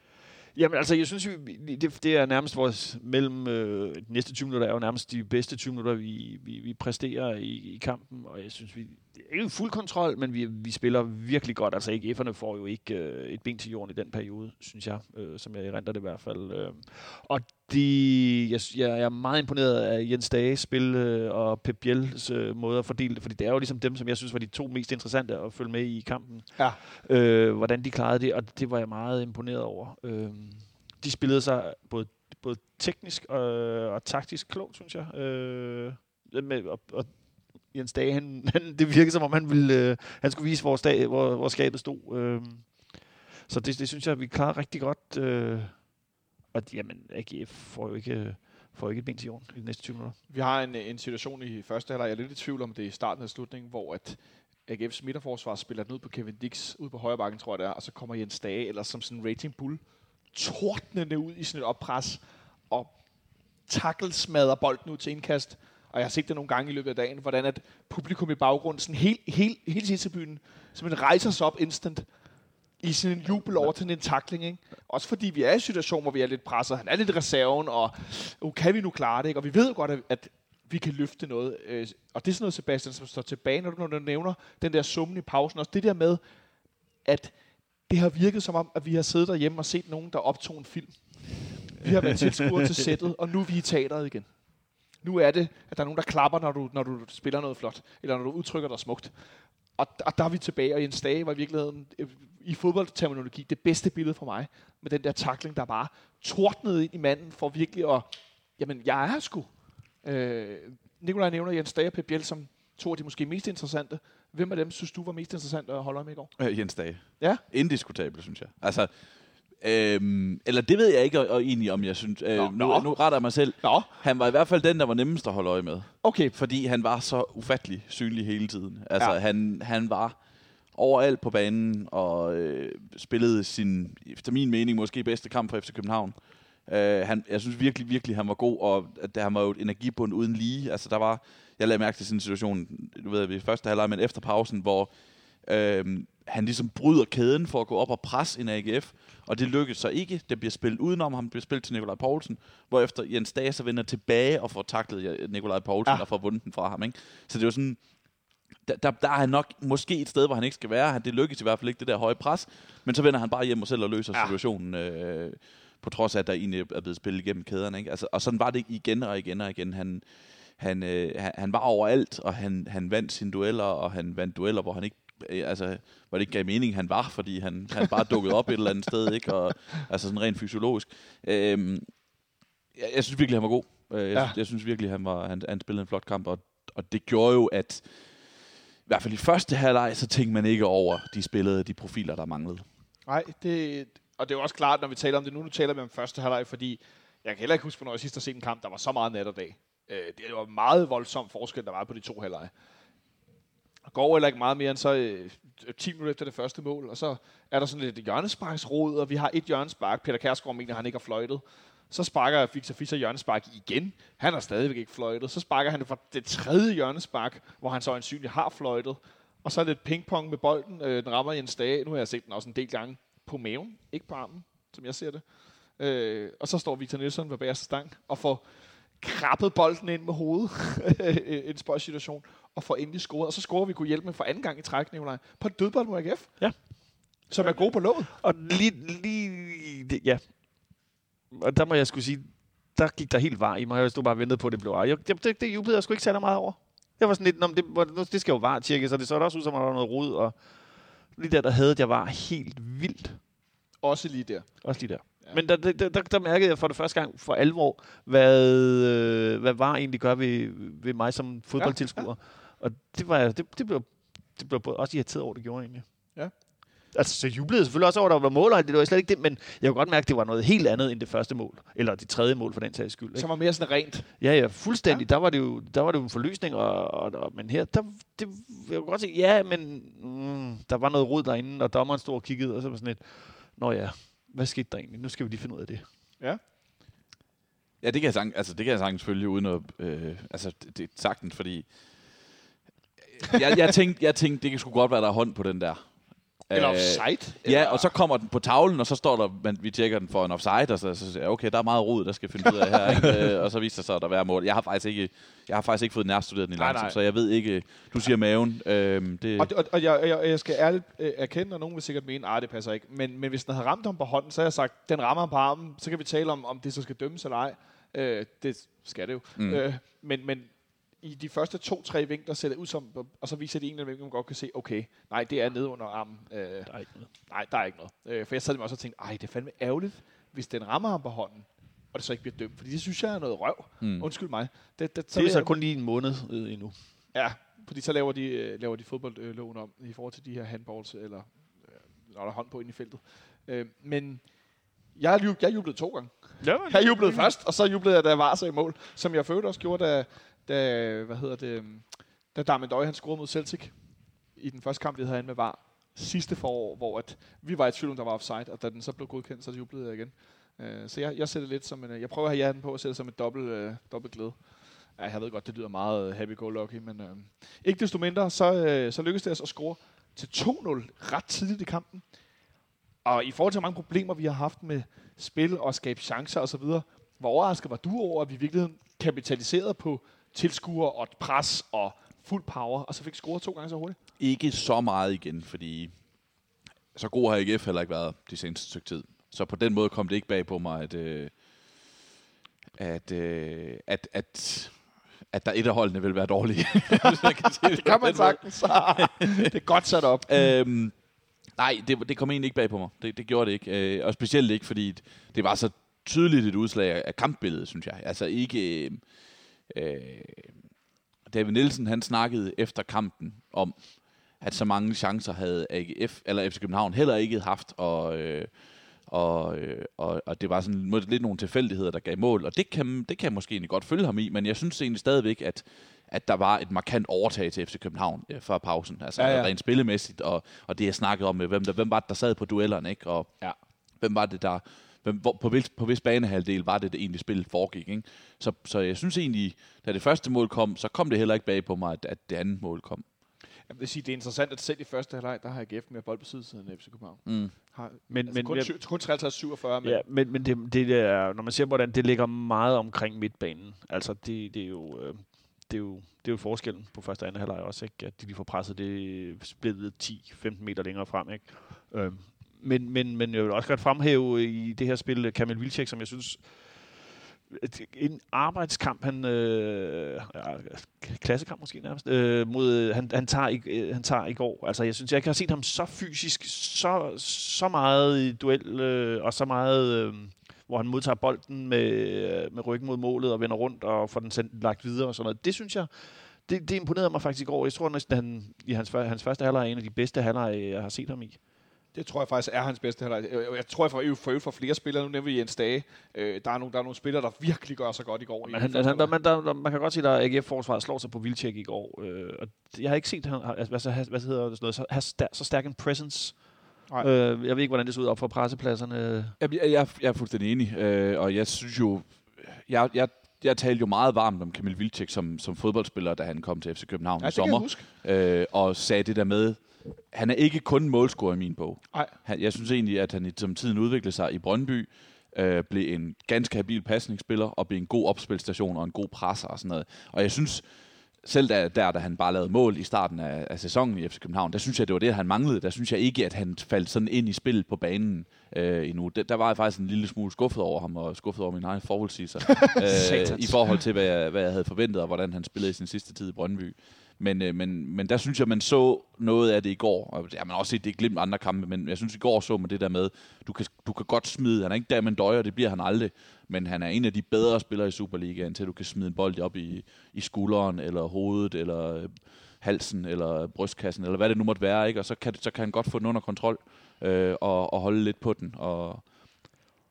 Jamen altså, jeg synes jo, vi- det, det er nærmest vores mellem øh, de næste 20 minutter er jo nærmest de bedste 20 minutter, vi, vi, vi præsterer i, i kampen, og jeg synes, vi det er ikke fuld kontrol, men vi, vi spiller virkelig godt. Altså ikke F'erne får jo ikke øh, et ben til jorden i den periode, synes jeg, øh, som jeg erindrer det i hvert fald. Øh. Og de, jeg, jeg er meget imponeret af Jens Dages spil øh, og Pep Biels øh, måde at fordele det, fordi det er jo ligesom dem, som jeg synes var de to mest interessante at følge med i kampen Ja. øh, hvordan de klarede det, og det var jeg meget imponeret over. Øh, de spillede sig både, både teknisk og, og taktisk klogt, synes jeg. Øh, med, og, og Jens Dage, han, [laughs] han, det virkede som om, han, ville, øh, han skulle vise, hvor, stag, hvor, hvor skabet stod. Øh, så det, det synes jeg, vi klarer rigtig godt. Øh, og jamen, AGF får jo ikke, øh, får ikke et ben til jorden i de næste 20 minutter. Vi har en, en situation i første halvleg, jeg er lidt i tvivl om det er i starten af slutningen, hvor at AGF's midterforsvar spiller den ud på Kevin Dix, ud på højre bakken, tror jeg det er, og så kommer Jens Dage, eller som sådan en rating bull, tordnende ud i sådan et oppres, og tackle smadrer bolden ud til indkast. Og jeg har set det nogle gange i løbet af dagen, hvordan at publikum i baggrunden, sådan helt, helt, helt til byen, simpelthen rejser sig op instant i sådan en jubel over til en tackling. Ikke? Også fordi vi er i en situation, hvor vi er lidt presset. Han er lidt i reserven, og uh, kan vi nu klare det? Ikke? Og vi ved jo godt, at, at vi kan løfte noget. Øh, og det er sådan noget, Sebastian, som står tilbage, når du, når du nævner den der summen i pausen. Også det der med, at det har virket som om, at vi har siddet derhjemme og set nogen, der optog en film. Vi har været tilskuere til sættet, og nu er vi i teateret igen. Nu er det, at der er nogen, der klapper, når du, når du spiller noget flot, eller når du udtrykker dig smukt. Og, og der er vi tilbage, og Jens Dage var i virkeligheden øh, i fodboldterminologi det bedste billede for mig, med den der takling, der bare tordnede ind i manden, for virkelig at, jamen, jeg er her sgu. Øh, Nikolaj nævner Jens Dage og Pep Biel som to af de måske mest interessante. Hvem af dem synes du var mest interessant at holde øje med i går? Øh, Jens Dage. Ja? Indiskutabel, synes jeg. Altså, øhm, eller det ved jeg ikke og, og egentlig, om jeg synes. Øh, Nå, nu, nå. nu retter jeg mig selv. Nå, Han var i hvert fald den, der var nemmest at holde øje med. okay. Fordi han var så ufattelig synlig hele tiden. Altså, Ja. han, han var overalt på banen og øh, spillede sin, efter min mening, måske bedste kamp for FC København. Øh, han, jeg synes virkelig, virkelig, han var god, og at der han var jo et energibund uden lige. Altså, der var, jeg lagde mærke til en situation, du ved, ved første halvleg, men efter pausen, hvor øh, han ligesom bryder kæden for at gå op og presse en AGF, og det lykkedes så ikke. Det bliver spillet udenom ham, det bliver spillet til Nikolaj Poulsen, hvorefter Jens Dage så vender tilbage og får taklet Nikolaj Poulsen ja. og får vundet den fra ham. Ikke? Så det er jo sådan, der, der, der er han nok måske et sted, hvor han ikke skal være. Han, det lykkes i hvert fald ikke, det der høje pres. Men så vender han bare hjem og selv og løser ja. situationen, øh, på trods af, at der egentlig er blevet spillet igennem kæderne. Ikke? Altså, og sådan var det igen og igen og igen. Han, han, øh, han, han var overalt, og han, han vandt sine dueller, og han vandt dueller, hvor han ikke øh, altså, hvor det ikke gav mening, han var, fordi han, han bare dukkede op et eller andet sted, ikke? Og, altså sådan rent fysiologisk. Øhm, jeg, jeg synes virkelig, han var god. Øh, Jeg, Ja. ja. jeg synes virkelig, han, var, han, han spillede en flot kamp, og, og det gjorde jo, at i hvert fald i første halvleg, så tænkte man ikke over de spillede, de profiler, der manglede. Nej, det, og det er jo også klart, når vi taler om det nu, nu taler vi om første halvleg, fordi jeg kan heller ikke huske, hvornår jeg sidst har set en kamp, der var så meget nat og dag. Øh, det var meget voldsom forskel, der var på de to halvleje. Går heller ikke meget mere end så øh, 10 minutter efter det første mål, og så er der sådan lidt hjørnesparksrod, og vi har et hjørnespark. Peter Kærsgaard mener, han ikke har fløjtet. Så sparker Victor Fischer hjørnespark igen. Han har stadigvæk ikke fløjtet. Så sparker han det fra det tredje hjørnespark, hvor han så ansynligt har fløjtet. Og så er det et pingpong med bolden. Øh, den rammer Jens Dage. Nu har jeg set den også en del gange på maven, ikke på armen, som jeg ser det. Øh, og så står Victor Nielsen ved bagerste stang og får krabbet bolden ind med hovedet. [laughs] en spøjsituation. Og får endelig scoret. Og så scorer vi kunne hjælpe med for anden gang i træk, Nikolaj. På en dødbold mod AGF. Ja. Som er god på låget. Og lige, lige det, ja. Og der må jeg skulle sige, der gik der helt var i mig. Jeg stod bare og ventede på, at det blev. Jeg, det, det, det jublede jeg sgu ikke særlig meget over. Jeg var sådan lidt, "Nå, men det, det skal jo var tjekkes, og det så også ud som, om der var noget rod, og lige der, der havde jeg var helt vildt. Også lige der. Også lige der. Ja. Men der, der, der, der mærkede jeg for det første gang for alvor, hvad, øh, hvad var egentlig gør ved, ved mig som fodboldtilskuer. Ja, ja. Og det, var, det, det, blev, det blev også irriteret over, det gjorde egentlig. Ja. Altså, så jublede selvfølgelig også over, at der var mål, og det var slet ikke det, men jeg kunne godt mærke, at det var noget helt andet end det første mål. Eller det tredje mål, for den sags skyld. Ikke? Som var mere sådan rent. Ja, ja, fuldstændig. Ja. Der, var det jo, der var det jo en forløsning, og, og, og, men her, der, det, jeg kunne godt se, ja, men mm, der var noget rod derinde, og dommeren stod og kiggede, og så var sådan lidt, nå ja, hvad skete der egentlig? Nu skal vi lige finde ud af det. Ja, det kan jeg sagtens, altså, det kan jeg sagtens følge uden at, øh, altså, det, det sagtens, fordi jeg, jeg, tænkte, jeg tænkte, det kan sgu godt være, der er hånd på den der. Eller Øh, offside. Ja, eller, og så kommer den på tavlen, og så står der, men vi tjekker den for en offside, og så, så siger jeg, okay, der er meget rod, der skal finde ud af her, ikke? [laughs] Øh, og så viser det sig, at der er mål. Jeg har faktisk ikke, jeg har faktisk ikke fået nærstuderet den i lang tid, så jeg ved ikke, du siger maven, øh, det, Og, og, og jeg, jeg, jeg skal ærligt øh, erkende, og nogen vil sikkert mene, at det passer ikke. Men, men hvis den havde ramt ham på hånden, så har jeg sagt, den rammer ham på armen, så kan vi tale om, om det så skal dømmes eller ej. Øh, det skal det jo. Mm. Øh, men, men i de første to-tre vinkler ser det ud som, og så viser de en eller anden vinkel, man godt kan se, okay, nej, det er nede under armen. Øh, Der er ikke noget. nej, der er ikke noget. Øh, for jeg sad dem også og tænkte, ej, det er fandme ærgerligt, hvis den rammer ham på hånden, og det så ikke bliver dømt. Fordi det synes jeg er noget røv. Mm. Undskyld mig. Det, det, Så det er så jeg- kun lige en måned øh, endnu. Ja, Fordi så laver de, øh, laver de fodboldloven om i forhold til de her handballs, eller øh, når der er hånd på ind i feltet. Øh, men jeg, jeg jublede to gange. Ja, Jeg jublede først, og så jublede jeg, da var så i mål. Som jeg for også gjorde, da, da hvad hedder det, øhm, da Darmen Døje, han scorede mod Celtic i den første kamp, vi havde han med VAR sidste forår, hvor at vi var i tvivl om, der var offside, og da den så blev godkendt, så jublede jeg igen. Øh, så jeg, jeg sætter lidt som en, øh, jeg prøver at have hjernen på og sætte som et dobbelt, øh, dobbelt glæde. Ja, jeg ved godt, det lyder meget øh, happy-go-lucky, men øh, ikke desto mindre, så, øh, så lykkedes det os at score til 2-0 ret tidligt i kampen. Og i forhold til mange problemer, vi har haft med spil og skabe chancer osv., hvor overrasket var du over, at vi i virkeligheden kapitaliserede på tilskuer og et pres og fuld power, og så fik scoret to gange så hurtigt? Ikke så meget igen, fordi så god har AGF heller ikke været de seneste stykke tid. Så på den måde kom det ikke bag på mig, at, øh, at, øh, at, at, at der et af holdene vil være dårlige. [laughs] Kan Det kan man sagtens. det er godt sat op. Øhm, nej, det, det kom egentlig ikke bag på mig. Det, det gjorde det ikke. Øh, og specielt ikke, fordi det var så tydeligt et udslag af- af kampbilledet, synes jeg. Altså ikke... Øh, øh, David Nielsen, han snakkede efter kampen om, at så mange chancer havde AGF, eller FC København heller ikke haft, og, øh, og, øh, og, og det var sådan lidt nogle tilfældigheder, der gav mål, og det kan, det kan jeg måske egentlig godt følge ham i, men jeg synes egentlig stadigvæk, at, at der var et markant overtag til FC København øh, før pausen, altså ja. ja. rent spillemæssigt, og, og det jeg snakkede om, med, hvem, der, hvem var det, der sad på duellerne, ikke? og Ja. hvem var det, der hvem, hvor, på, vis, på vis banehalvdel var det, det egentlig spillet foregik. Ikke? Så, så jeg synes egentlig, da det første mål kom, så kom det heller ikke bag på mig, at, at det andet mål kom. Jeg vil sige, det er interessant, at selv i første halvleg, der har AGF mere boldbesiddelse end FC København. Mm. Har, Men, altså men, kun, jeg- kun 53-47, men Ja, men, men det, det er, når man ser, hvordan det ligger meget omkring midtbanen, altså det, det er jo... Øh, det er, jo, det er jo forskellen på første og anden halvleg også, ikke? at de lige får presset det splittet 10-15 meter længere frem. Ikke? Øhm, men, men, men jeg vil også godt fremhæve i det her spil øh, Kamil Vilcek, som jeg synes en arbejdskamp, han, øh, ja, klassekamp måske nærmest, øh, mod, øh, han, han, tager i, øh, han tager i går. Altså, jeg synes, jeg har set ham så fysisk, så, så meget i duel, øh, og så meget, øh, hvor han modtager bolden med, øh, med ryggen mod målet og vender rundt og får den sendt, lagt videre og sådan noget. Det synes jeg, det, det imponerede mig faktisk i går. Jeg tror næsten, han i hans, hans første halvleg er en af de bedste halvleg, jeg har set ham i det tror jeg faktisk er hans bedste halvleg. Jeg, jeg tror, jeg får, for, for flere spillere, nu nævner vi Jens Dage, øh, der, er nogle, der er nogle spillere, der virkelig gør sig godt i går. Men han, han, der, man, der, der, man kan godt se, at AGF-forsvaret slår sig på Vilcek i går. Øh, og jeg har ikke set, han, altså, hvad, så- hvad hedder det, sådan noget, så, have stær, så stærk en presence. Nej. Øh, jeg ved ikke, hvordan det så ud op for pressepladserne. Jeg, jeg, jeg, jeg er fuldstændig enig, øh, og jeg synes jo, jeg, jeg, jeg talte jo meget varmt om Kamil Vilcek som, som fodboldspiller, da han kom til FC København Ja, i det kan jeg sommer, huske. øh, og sagde det der med, han er ikke kun målscorer i min bog. Nej. Han, jeg synes egentlig, at han i- som tiden udviklede sig i Brøndby, øh, blev en ganske habil pasningsspiller, og blev en god opspilstation og en god presser og sådan noget. Og jeg synes, selv der, der, da han bare lavede mål i starten af, af sæsonen i FC København, der synes jeg, det var det, han manglede. Der synes jeg ikke, at han faldt sådan ind i spillet på banen øh, endnu. Der, der var jeg faktisk en lille smule skuffet over ham, og skuffet over min egen forudsigelser, [laughs] øh, i forhold til, hvad jeg, hvad jeg havde forventet, og hvordan han spillede i sin sidste tid i Brøndby. Men, øh, men, men der synes jeg, man så noget af det i går. Og ja, man har også set det i glimt andre kampe, men jeg synes i går så man det der med, du kan, du kan godt smide, han er ikke der man døjer, det bliver han aldrig, men han er en af de bedre spillere i Superligaen, til du kan smide en bold op i, i skulderen, eller hovedet, eller øh, halsen, eller brystkassen, eller hvad det nu måtte være, ikke? og så kan, så kan han godt få den under kontrol, øh, og, og holde lidt på den, og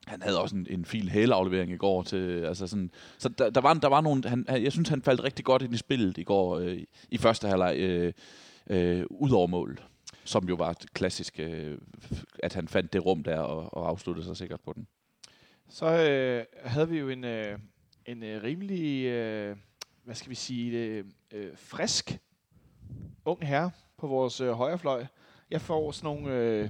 han havde også en, en fin hæleaflevering i går til, altså sådan, så der, der, var, der var nogle, han, jeg synes, han faldt rigtig godt ind i spillet i går, øh, i første halvleg, øh, øh, ud over målet, som jo var klassisk, øh, at han fandt det rum der og, og afsluttede sig sikkert på den. Så øh, havde vi jo en, øh, en øh, rimelig, øh, hvad skal vi sige, øh, øh frisk ung herre på vores øh, højrefløj. Jeg får sådan nogle øh,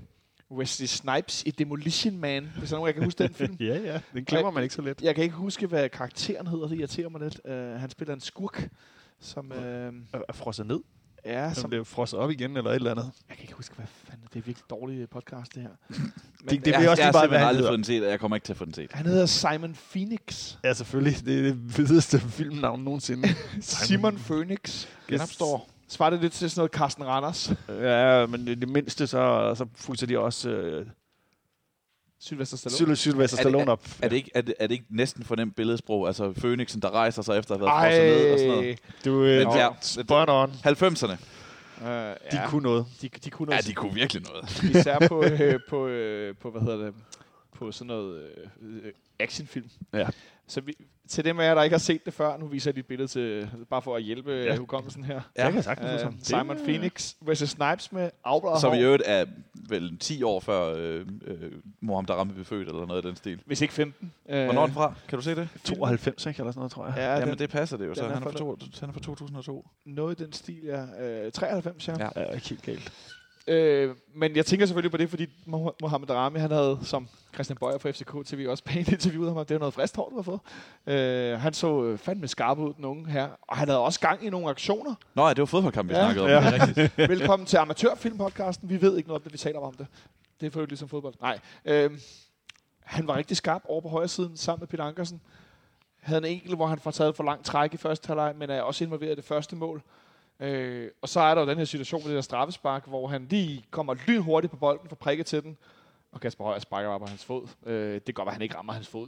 Wesley Snipes i Demolition Man, hvis der er nogen, jeg kan huske den film. [laughs] ja, ja. Den glemmer man ikke så let. Jeg kan ikke huske, hvad karakteren hedder, det irriterer mig lidt. Uh, han spiller en skurk, som... Uh, Er frosset ned. ja, Som som, blev frosset op igen, eller et eller andet. jeg kan ikke huske, hvad fanden... Det er virkelig dårlig podcast, det her. [laughs] Men, Det- det bliver også jeg har hvad simpelthen han aldrig fået den set, og jeg kommer ikke til at få den set. Han hedder Simon Phoenix. Ja, selvfølgelig. Det er det fedeste filmnavn nogensinde. [laughs] Simon Phoenix. Genopstår. Svarer det lidt til sådan noget Carsten Randers? ja, men det, det mindste, så, så fulgte de også... Øh, Sylvester Stallone. Syl- Sylvester Er det- Stallone op. Er det, ikke, er, det, er det ikke næsten for nemt billedsprog? Altså Phoenixen, der rejser sig efter at have været frosset ned og sådan noget. Du øh, Men ja, spot on. 90'erne. Uh, De ja, kunne noget. de, de kunne Ja, noget. de kunne virkelig noget. Især på, øh, på, øh, på, hvad hedder det, på sådan noget øh, actionfilm. Ja. Så vi, til dem af jer, der ikke har set det før, nu viser jeg lige et billede til, bare for at hjælpe ja. hukommelsen her. Ja. Det kan jeg sagtens Uh. Simon Det- Phoenix vs. Snipes med afbladet Som i øvrigt er vel 10 år før øh, øh, Mohammed Rambe blev født, eller noget af den stil. Hvis ikke 15. Uh, Hvornår er den fra? Kan du se det? 92, ikke? Eller sådan noget, tror jeg. Ja, Jamen, den, det passer det jo. Så er han er, fra to, han er fra 2002. noget i den stil, ja. Uh, 93, ja. Ja. Ja, ikke helt galt. Øh, men jeg tænker selvfølgelig på det, fordi Moh- Mohamed Rami, han havde, som Christian Bøjer fra FCK TV også pænt interviewet ham, det er noget frist hår, du har fået. Øh, han så øh, fandme skarp ud, den unge her. Og han havde også gang i nogle aktioner. Nå, ja, det var fodboldkamp, vi Ja. snakkede om. Ja. Det er rigtigt. [laughs] Velkommen til Amatørfilmpodcasten. Vi ved ikke noget om det, vi taler om det. Det er for øvrigt ligesom fodbold. Nej. Øh, han var rigtig skarp over på højre siden sammen med Peter Ankersen. Havde en enkelt, hvor han får taget for langt træk i første halvleg, men er også involveret i det første mål. Øh, og så er der jo den her situation med det der straffespark, hvor han lige kommer lynhurtigt på bolden for prikke til den. Og Kasper Højer sparker bare på hans fod. Øh, det kan godt være, at han ikke rammer hans fod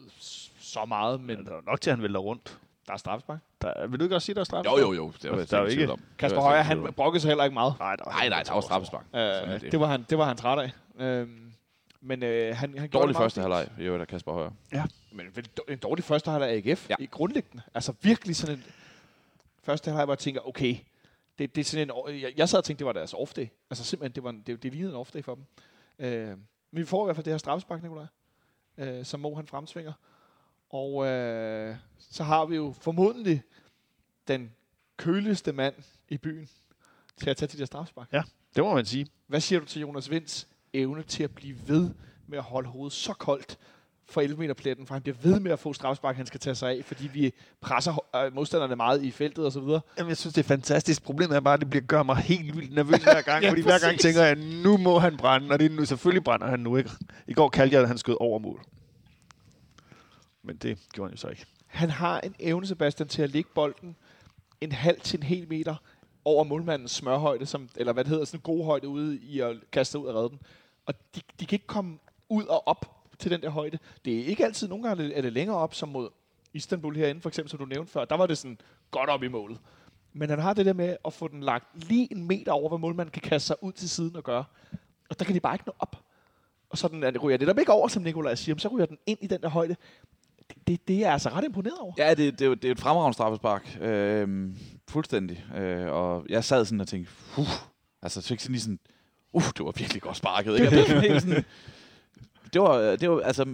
så meget, men Men der er nok til, at han vælter rundt. der er straffespark. Der, vil du ikke også sige, der er straffe? Jo, jo, jo. Det var jeg Der er jo ikke- om. Var Kasper Højer, han brokkede sig heller ikke meget. Nej, der Nej, nej, der var straffespark. Er Øh, det. det, var han, det var han træt af. Øh, men øh, han, han gjorde Dårlig første halvleg, øvrigt af Kasper Højer. Men vel dår- en dårlig første halvleg af AGF Ja. ja. i grundlæggende. Altså virkelig sådan en første halvleg, hvor jeg tænker, okay, det, det er sådan en, jeg, jeg sad og tænkte, det var deres off-day. Altså simpelthen, det, var en, det, det lignede en off-day for dem. Øh, men vi får i hvert fald det her straffespark, Nikolaj, øh, som Mo han fremsvinger. Og øh, så har vi jo formodentlig den køligste mand i byen til at tage de der straffespark. Det må man sige. Hvad siger du til Jonas Vinds evne til at blive ved med at holde hovedet så koldt for 11 meter pletten, for han bliver ved med at få strafspark, han skal tage sig af, fordi vi presser øh, modstanderne meget i feltet og så videre. Jamen, jeg synes, det er fantastisk. Problemet er bare, at det bliver, gør mig helt vildt nervøs hver gang. [laughs] Ja, fordi hver gang præcis. tænker jeg, nu må han brænde. Og det er nu, selvfølgelig brænder han nu. Ikke? I går kaldte jeg, at han skød over mål. Men det gjorde han jo så ikke. Han har en evne, Sebastian, til at lægge bolden en halv til en hel meter over målmandens smørhøjde, som, eller hvad det hedder, sådan en god højde ude i at kaste ud og redde den. Og de, de kan ikke komme ud og op til den der højde. Det er ikke altid, nogle gange er det- er det længere op, som mod Istanbul herinde, for eksempel, som du nævnte før. Der var det sådan godt op i målet. Men han har det der med at få den lagt lige en meter over, hvad målmanden kan kaste sig ud til siden og gøre. Og der kan de bare ikke nå op. Og sådan er det, ryger det der ikke over, som Nikolaj siger, men så ryger den ind i den der højde. Det, det, det er jeg altså ret imponeret over. Ja, det, det, er jo- det er et fremragende straffespark. Øhm, fuldstændig. Øh, og jeg sad sådan og tænkte, uh, altså så fik sådan lige sådan, uh, det var virkelig godt sparket. [laughs] Ikke? Jeg blev sådan, det var, det var, altså,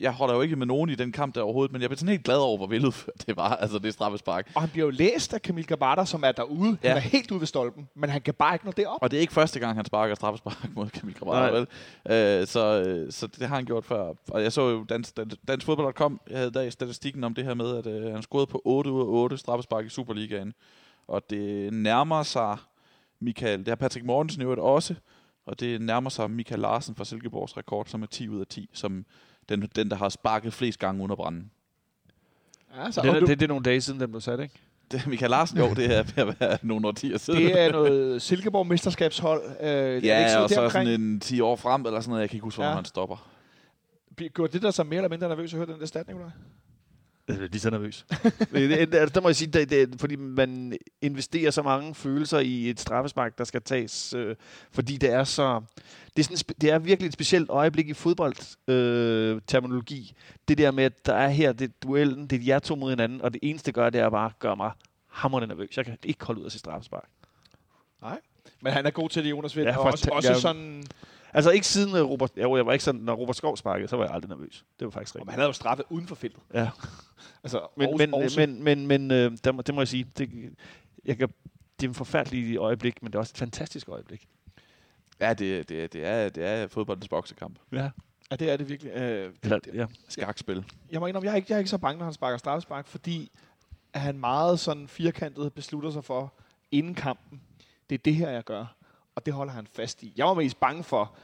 jeg holder jo ikke med nogen i den kamp der overhovedet, men jeg blev sådan helt glad over, hvor veludført [laughs] det var, altså det straffespark. Og han bliver jo læst af Kamil Gabata, som er derude. Ja. Han er helt ude ved stolpen, men han kan bare ikke nå derop. Og det er ikke første gang, han sparker straffespark [laughs] mod Kamil. Grabater, vel? Øh, så, øh, så det har han gjort før. Og jeg så jo dansk, dansk, fodbold.com, jeg havde der statistikken om det her med, at øh, han scorede på 8 ud af 8 straffespark i Superligaen. Og det nærmer sig Michael, det har Patrick Mortensen i øvrigt også, og det nærmer sig Michael Larsen fra Silkeborgs rekord, som er 10 ud af 10, som den, den der har sparket flest gange under branden. Ja, så, Det, og er, du, det, det er nogle dage siden, den blev sat, ikke? [laughs] Det, Michael Larsen, jo, det er ved at være nogle årtier siden. det er [laughs] noget Silkeborg mesterskabshold. Øh, er det ikke Ja, sådan og så sådan en 10 år frem, eller sådan noget. Jeg kan ikke huske, hvornår Ja. han stopper. Gjorde det der så mere eller mindre nervøs at høre den der stat, Nikolaj? [laughs] Jeg er lige så nervøs. Altså, [laughs] der må jeg sige, det, det, fordi man investerer så mange følelser i et straffespark, der skal tages, øh, fordi det er så... Det er, sådan, det er virkelig et specielt øjeblik i fodboldterminologi. Øh, terminologi. det der med, at der er her, det er duellen, det er jer to mod hinanden, og det eneste, det gør, det er bare at gøre mig hammerende nervøs. Jeg kan ikke holde ud af sit straffespark. Men han er god til det, Jonas Vind. Ja, og også, også jeg- sådan... Altså ikke siden øh, Robert... Jo, jeg var ikke sådan, når Robert Skov sparkede, så var jeg aldrig nervøs. Det var faktisk Men rigtigt. han havde jo straffet uden for feltet. Ja. [laughs] Altså, Men, men, men, men, men øh, der, må- det må jeg sige, det, jeg kan, det er en forfærdelig øjeblik, men det er også et fantastisk øjeblik. Ja, det, det, det, er, det er fodboldens boksekamp. Ja. Ja, det er det virkelig. Øh, Eller, ja. Skakspil. jeg må indrømme, jeg er, ikke, jeg er ikke så bange, når han sparker straffespark, fordi at han meget sådan firkantet beslutter sig for inden kampen. Det er det her, jeg gør. Og det holder han fast i. Jeg var mest bange for,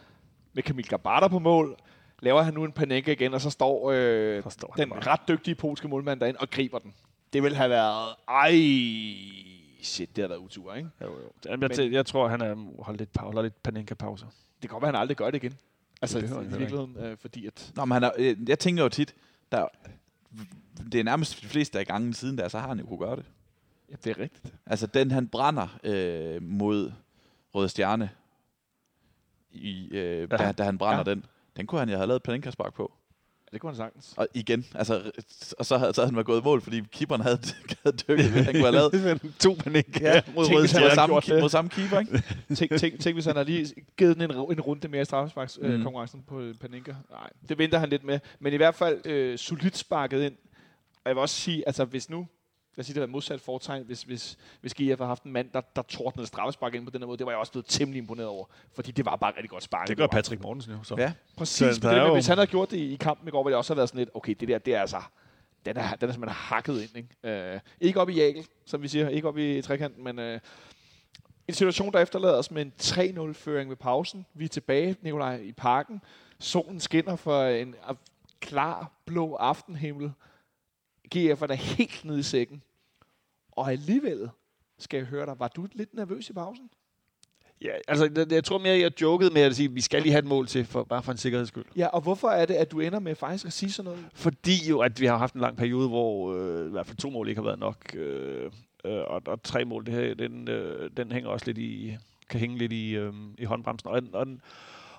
med Kamil Gabata på mål, laver han nu en Panenka igen, og så står, øh, Så står den bare. ret dygtige polske målmand derinde og griber den. Det ville have været, ej, shit, det har været utur, ikke? Jo, jo. Jamen, jeg, Men- jeg tror, han er, holder lidt, holder lidt Panenka-pauser. Det kan godt være, han aldrig gør det igen. Altså, Det i virkeligheden, øh, fordi at... Nå, men han er, øh, jeg tænker jo tit, der, det er nærmest de fleste af gangen siden der, så har han jo kunne gøre det. Ja, det er rigtigt. Altså den, han brænder øh, mod Røde Stjerne, i, øh, Ja. da, da han brænder Ja. den, den kunne han jo have lavet Palenka-spark på. Ja, det kunne han sagtens. Og igen, altså, og så havde, så havde han været gået i mål, fordi keeperen havde, havde dykket, han kunne have lavet [laughs] to panik Ja, mod tænk, røde stjerne. samme, det. mod samme keeper, ikke? tænk, tænk, tænk, hvis han havde lige givet den en, en runde mere i straffesparks øh, Mm. konkurrencen på øh, Paninka. Nej, det venter han lidt med. Men i hvert fald øh, solidt sparket ind. Og jeg vil også sige, altså hvis nu, lad os sige, det var modsat foretegn, hvis, hvis, hvis GF havde haft en mand, der, der tordnede straffespark ind på den her måde, det var jeg også blevet temmelig imponeret over. Fordi det var bare rigtig godt sparket. Det gør Patrick Mortensen jo. Så. Ja. Præcis, Så det, men hvis han havde gjort det i, i kampen i går, ville det også have været sådan lidt, okay, det der, det er altså, den er, den er simpelthen hakket ind. Ikke, øh, ikke op i jagel, som vi siger, ikke op i trekanten, men øh, en situation, der efterlader os med en 3-0-føring ved pausen. Vi er tilbage, Nikolaj, i parken. Solen skinner for en klar, blå aftenhimmel. GF er der helt nede i sækken. Og alligevel skal jeg høre dig, var du lidt nervøs i pausen? Ja, altså, jeg, jeg tror mere, jeg jokede med at sige, at vi skal lige have et mål til, for, bare for en sikkerheds skyld. Ja, og hvorfor er det, at du ender med faktisk at sige sådan noget? Fordi jo, at vi har haft en lang periode, hvor øh, i hvert fald to mål ikke har været nok. Øh, øh, og, og tre mål, det her, den, øh, den hænger også lidt i, kan hænge lidt i, øh, i håndbremsen. Og, og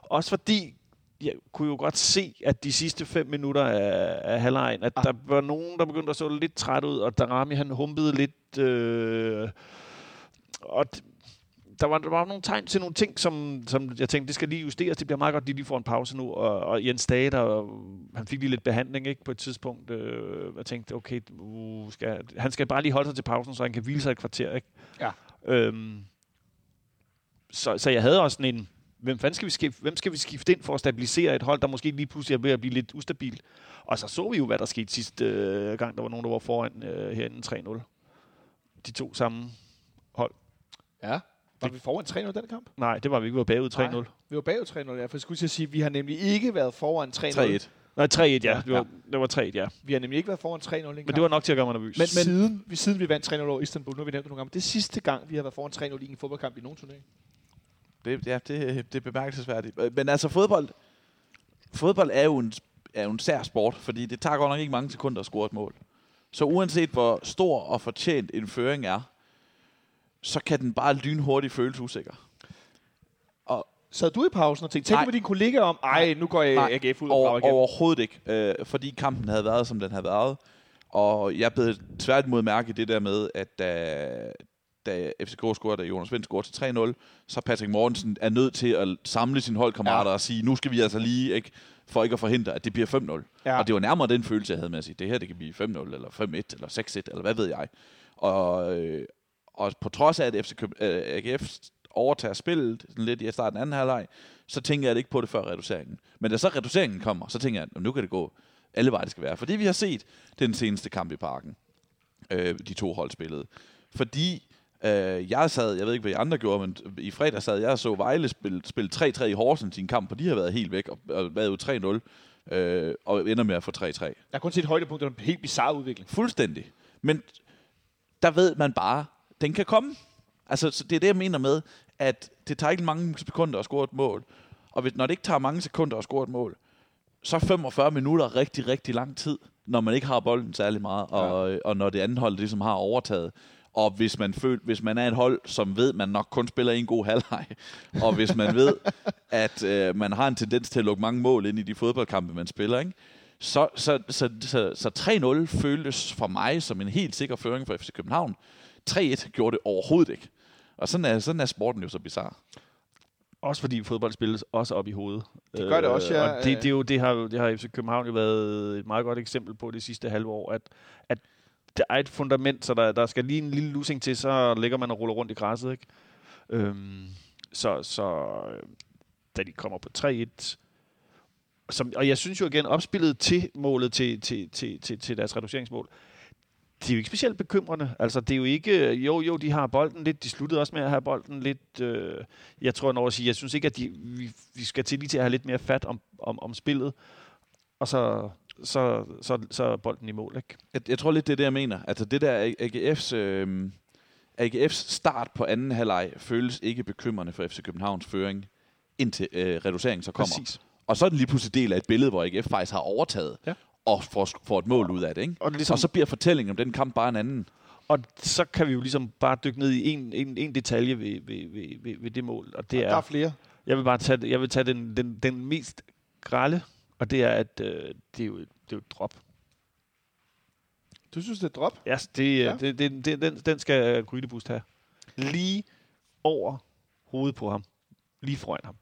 også fordi, jeg kunne jo godt se, at de sidste fem minutter af, af halvlejen, at Ah. der var nogen, der begyndte at så lidt træt ud, og Darami han humpede lidt. Øh, og der var, der var nogle tegn til nogle ting, som, som jeg tænkte, det skal lige justeres. Det bliver meget godt, de lige får en pause nu. Og, og Jens Dage, der, han fik lige lidt behandling ikke, på et tidspunkt. Øh, jeg tænkte, okay, uh, skal, han skal bare lige holde sig til pausen, så han kan hvile sig et kvarter. Ikke? Ja. Øhm, så, så jeg havde også sådan en, hvem, fanden skal vi skifte, hvem skal vi skifte ind for at stabilisere et hold, der måske lige pludselig er ved at blive lidt ustabil. Og så så vi jo, hvad der skete sidste øh, gang, der var nogen, der var foran øh, herinde 3-0. De to samme hold. Ja. Var vi foran 3-0 den kamp? Nej, det var vi ikke. Vi var bagud 3-0. Nej. Vi var bagud 3-0, ja. For jeg skulle til at sige, at vi har nemlig ikke været foran 3-0. 3-1. Nej, 3-1, ja. Ja, Det var, det var 3-1, ja. Vi har nemlig ikke været foran 3-0 i en Men kamp. det var nok til at gøre mig nervøs. men, men siden, vi, siden vi vandt 3-0 over Istanbul, nu har vi nævnt det nogle gange, det er sidste gang, vi har været foran 3-0 i en fodboldkamp i nogen turnering. Det, ja, det, det er bemærkelsesværdigt. Øh, Men altså fodbold, fodbold er jo en, er jo en sær sport, fordi det tager godt nok ikke mange sekunder at score et mål. Så uanset hvor stor og fortjent en føring er, så kan den bare lynhurtigt føles usikker. Og Sad du i pausen og tænkte, tænk Nej. med dine kollegaer om, ej, nu går jeg Nej. AGF ud og over, brager igennem. overhovedet ikke, øh, fordi kampen havde været, som den havde været. Og jeg blev tværtimod mærke i det der med, at da, da FCK scorede, da Jonas Vind scorede til 3-0, så Patrick Mortensen er nødt til at samle sine holdkammerater Ja. og sige, nu skal vi altså lige, ikke, for ikke at forhindre, at det bliver 5-0. Ja. Og det var nærmere den følelse, jeg havde med at sige, det her det kan blive 5-0, eller 5-1, eller 6-1, eller hvad ved jeg. Og, øh, og på trods af, at FC Køb, øh, AGF overtager spillet sådan lidt i starten af anden halvleg, så tænker jeg ikke på det før reduceringen. Men da så reduceringen kommer, så tænker jeg, at nu kan det gå alle veje, det skal være. Fordi vi har set den seneste kamp i parken, øh, de to hold spillede. Fordi øh, jeg sad, jeg ved ikke, hvad I andre gjorde, men i fredag sad jeg og så Vejle spille, spille 3-3 i Horsens i en kamp, og de har været helt væk og, og været jo 3-0, øh, og ender med at få 3-3. Jeg har kun set højdepunkt, det var en helt bizarre udvikling. Fuldstændig. Men der ved man bare, den kan komme. Altså, så det er det, jeg mener med, at det tager ikke mange sekunder at score et mål. Og hvis, når det ikke tager mange sekunder at score et mål, så er 45 minutter rigtig, rigtig lang tid, når man ikke har bolden særlig meget, og, ja. og når det andet hold ligesom har overtaget. Og hvis man, føl, hvis man er et hold, som ved, man nok kun spiller en god halvleg, og hvis man ved, at øh, man har en tendens til at lukke mange mål ind i de fodboldkampe, man spiller, ikke? så, så, så, så, så 3-0 føltes for mig som en helt sikker føring for FC København. 3-1 gjorde det overhovedet ikke. Og sådan er, sådan er sporten jo så bizarre. Også fordi fodbold spilles også op i hovedet. Det gør det også, ja. Og det, det, er jo, det, har, det har FC København jo været et meget godt eksempel på det sidste halve år, at, at der er et fundament, så der, der skal lige en lille losing til, så ligger man og ruller rundt i græsset. Ikke? Øhm, så, så øh, da de kommer på 3-1, som, og jeg synes jo igen, opspillet til målet til, til, til, til, til deres reduceringsmål, det er jo ikke specielt bekymrende. Altså, det er jo ikke... Jo, jo, de har bolden lidt. De sluttede også med at have bolden lidt... Øh, jeg tror, når at sige, jeg synes ikke, at de, vi, vi skal til lige til at have lidt mere fat om, om, om spillet. Og så, så, så, så er bolden i mål, ikke? Jeg, jeg tror lidt, det er det, jeg mener. Altså det der AGF's, øh, AGF's start på anden halvleg føles ikke bekymrende for FC Københavns føring, indtil øh, reduceringen så kommer. Præcis. Og så er den lige pludselig del af et billede, hvor AGF faktisk har overtaget, Ja. og får, får et mål ud af det. Ikke? Og, ligesom, Og så bliver fortællingen om den kamp bare en anden. og så kan vi jo ligesom bare dykke ned i en, en, en detalje ved, ved, ved, ved, ved det mål. Og det Der er, er flere. jeg vil bare tage, jeg vil tage den, den, den mest grælde, og det er, at øh, det, er jo, det er jo et drop. Du synes, det er drop? Ja, det, Ja. ja. det, det, det, den, den skal Grydebust have. Lige over hovedet på ham. Lige foran ham.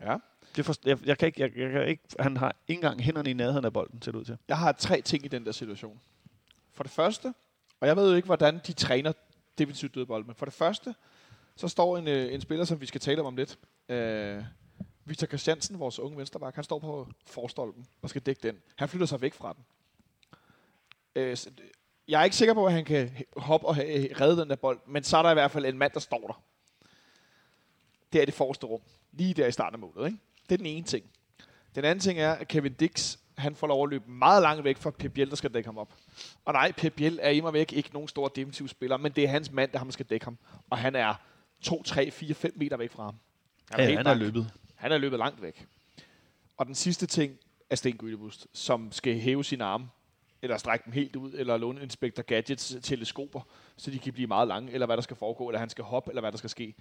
Ja. Det forst- jeg, jeg, kan ikke, jeg, jeg kan ikke, han har ikke engang hænderne i nærheden af bolden, ser det ud til. Jeg har tre ting i den der situation. For det første, og jeg ved jo ikke, hvordan de træner defensivt dødbold, men for det første, så står en, øh, en spiller, som vi skal tale om om lidt. Øh, Victor Christiansen, vores unge venstreback, han står på forstolpen og skal dække den. Han flytter sig væk fra den. Øh, jeg er ikke sikker på, at han kan hoppe og redde den der bold, men så er der i hvert fald en mand, der står der. Det er det forreste rum. Lige der i starten af målet. Ikke? Det er den ene ting. Den anden ting er, at Kevin Dix, han får lov at løbe meget langt væk fra Pep Biel, der skal dække ham op. Og nej, Pep Biel er immer væk ikke nogen stor defensiv spiller, men det er hans mand, der ham skal dække ham. Og han er 2, 3, 4, 5 meter væk fra ham. Ja, helt han er løbet. Han er løbet langt væk. Og den sidste ting er Sten Gydebust, som skal hæve sine arme, eller strække dem helt ud, eller låne Inspector Gadgets teleskoper, så de kan blive meget lange, eller hvad der skal foregå, eller han skal hoppe, eller hvad der skal ske.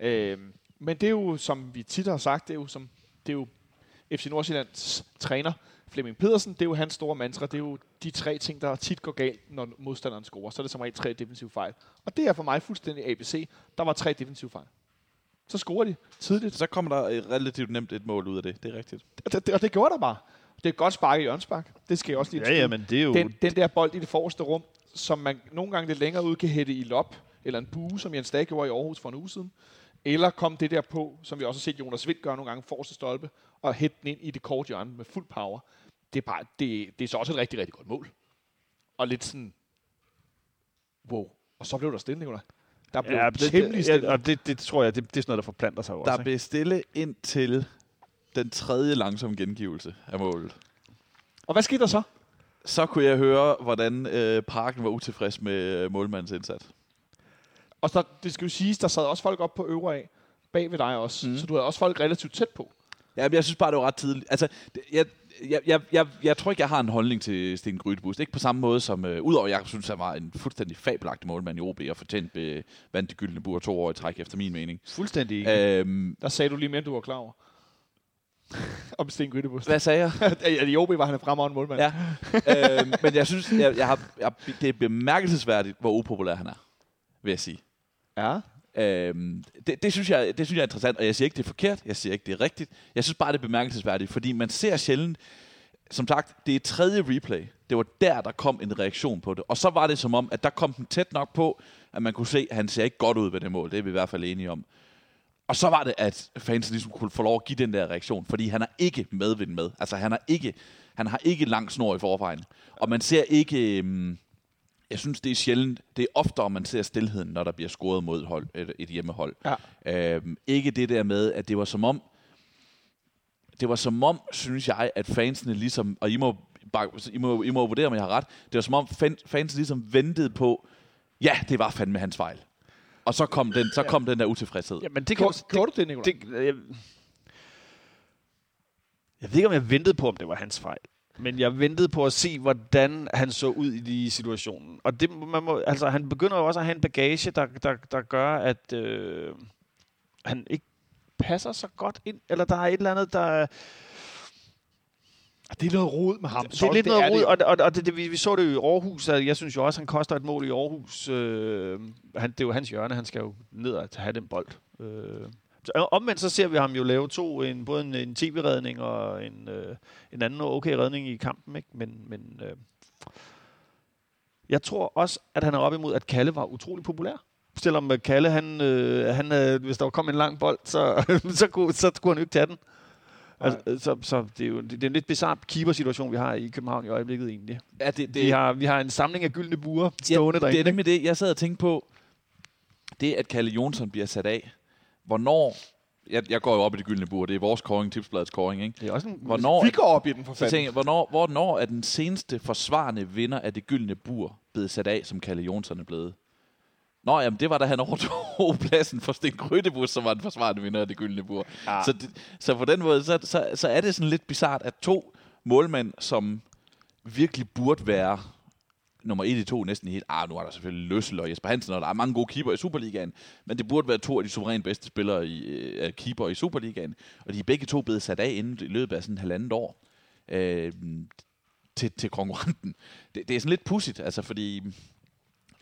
Øh, men det er jo, som vi tit har sagt, det er jo, som, det er jo FC Nordsjællands træner, Flemming Pedersen, det er jo hans store mantra. Det er jo de tre ting, der tit går galt, når modstanderen scorer. Så er det som regel tre defensive fejl. Og det er for mig fuldstændig ABC. Der var tre defensive fejl. Så scorer de tidligt. Så kommer der øh, relativt nemt et mål ud af det. Det er rigtigt. Og det, det, og det gjorde der bare. Det er et godt spark i hjørnspark. Det skal jeg også lige Ja, ja, men det er jo... den, den der bold i det forreste rum, som man nogle gange lidt længere ud kan hætte i lop, eller en bue, som Jens Dage gjorde i Aarhus for en uge siden. Eller kom det der på, som vi også har set Jonas Vind gøre nogle gange, forreste stolpe, og hætte den ind i det kort hjørne med fuld power. Det er, bare, det, det er så også et rigtig, rigtig godt mål. Og lidt sådan, wow. Og så blev der stille, Nicolaj. Der blev Ja, det, temmelig stille. ja, og det, det tror jeg, det, det er sådan noget, der forplanter sig også. Der ikke? blev stille ind til den tredje langsomme gengivelse af målet. Og hvad skete der så? Så kunne jeg høre, hvordan øh, Parken var utilfreds med øh, målmandens indsats. Og så, det skal jo siges, der sad også folk op på øvre af, bag ved dig også. Mm. Så du havde også folk relativt tæt på. Ja, men jeg synes bare, det var ret tidligt. Altså, det- jeg, jeg, jeg, jeg, jeg tror ikke, jeg har en holdning til Sten Grydebust. Ikke på samme måde som, øh, udover jeg synes, han var en fuldstændig fabelagtig målmand i OB og fortjent øh, vandt det gyldne bur to år i træk, efter min mening. Fuldstændig. Øhm, Der sagde du lige mere, end du var klar over. [laughs] Om Sten Gyttebus. hvad sagde jeg? [laughs] At I OB var han en fremragende målmand. Ja. øhm, men jeg synes, jeg, jeg har, jeg, det er bemærkelsesværdigt, hvor upopulær han er, vil jeg sige. ja. Øhm, det, det, synes jeg, det synes jeg er interessant, og jeg siger ikke, det er forkert, jeg siger ikke, det er rigtigt. Jeg synes bare, det er bemærkelsesværdigt, fordi man ser sjældent, som sagt, det er tredje replay. Det var der, der kom en reaktion på det. Og så var det som om, at der kom den tæt nok på, at man kunne se, at han ser ikke godt ud ved det mål. Det er vi i hvert fald enige om. Og så var det, at fans ligesom kunne få lov at give den der reaktion, fordi han er ikke medvind med. Altså, han, er ikke, han har ikke lang snor i forvejen. Og man ser ikke... Øhm, jeg synes, det er sjældent. Det er oftere, man ser stillheden, når der bliver scoret mod et, hold, et, et hjemmehold. Ja. Øhm, ikke det der med, at det var som om, det var som om, synes jeg, at fansene ligesom, og I må, bare, I må, I må vurdere, om jeg har ret, det var som om fan, fansene ligesom ventede på, ja, det var fandme hans fejl. Og så kom den, så kom den der utilfredshed. Jamen, det kan, du det, Nicolaj? det, jeg, jeg ved ikke, om jeg ventede på, om det var hans fejl. Men jeg ventede på at se, hvordan han så ud i de situationen. Og det, man må, altså, han begynder jo også at have en bagage, der, der, der gør, at øh, han ikke passer så godt ind. Eller der er et eller andet, der... det er noget rod med ham. Det er lidt noget rod, og, og, og det, det, vi, vi så det jo i Aarhus. at Jeg synes jo også, han koster et mål i Aarhus. Øh, han, det er jo hans hjørne, han skal jo ned og have den bold. Øh, omvendt så ser vi ham jo lave to, en, både en, en tv-redning og en, øh, en anden okay redning i kampen. Ikke? Men, men øh, jeg tror også, at han er op imod, at Kalle var utrolig populær. Selvom Kalle, han, øh, han, øh, hvis der kom en lang bold, så, [laughs] så, kunne, så kunne han jo ikke tage den. Altså, så, så det er jo det, det er en lidt bizarre keeper-situation, vi har i København i øjeblikket egentlig. Ja, det, Vi har, vi har en samling af gyldne buer stående ja, det er derinde. nemlig det, jeg sad og tænkte på. Det, at Kalle Jonsson bliver sat af. Hvornår... Jeg, jeg går jo op i det gyldne bur. Det er vores kåring, tipsbladets kåring, ikke? Det er også en, Hvornår, Vi går op i den for fanden. jeg, hvornår, hvornår er den seneste forsvarende vinder af det gyldne bur blevet sat af, som Kalle Jonsson er blevet? Nå, jamen, det var da han overtog pladsen for Sten Grødebus, som var den forsvarende vinder af det gyldne bur. Ja. Så, det, så på den måde, så, så, så er det sådan lidt bizart, at to målmænd, som virkelig burde være nummer 1 i 2 næsten helt. Ah, nu er der selvfølgelig Løssel og Jesper Hansen, og der er mange gode keeper i Superligaen, men det burde være to af de suverænt bedste spillere i uh, keeper i Superligaen, og de er begge to blevet sat af inden i løbet af sådan en halvandet år øh, til, til konkurrenten. Det, det er sådan lidt pudsigt, altså fordi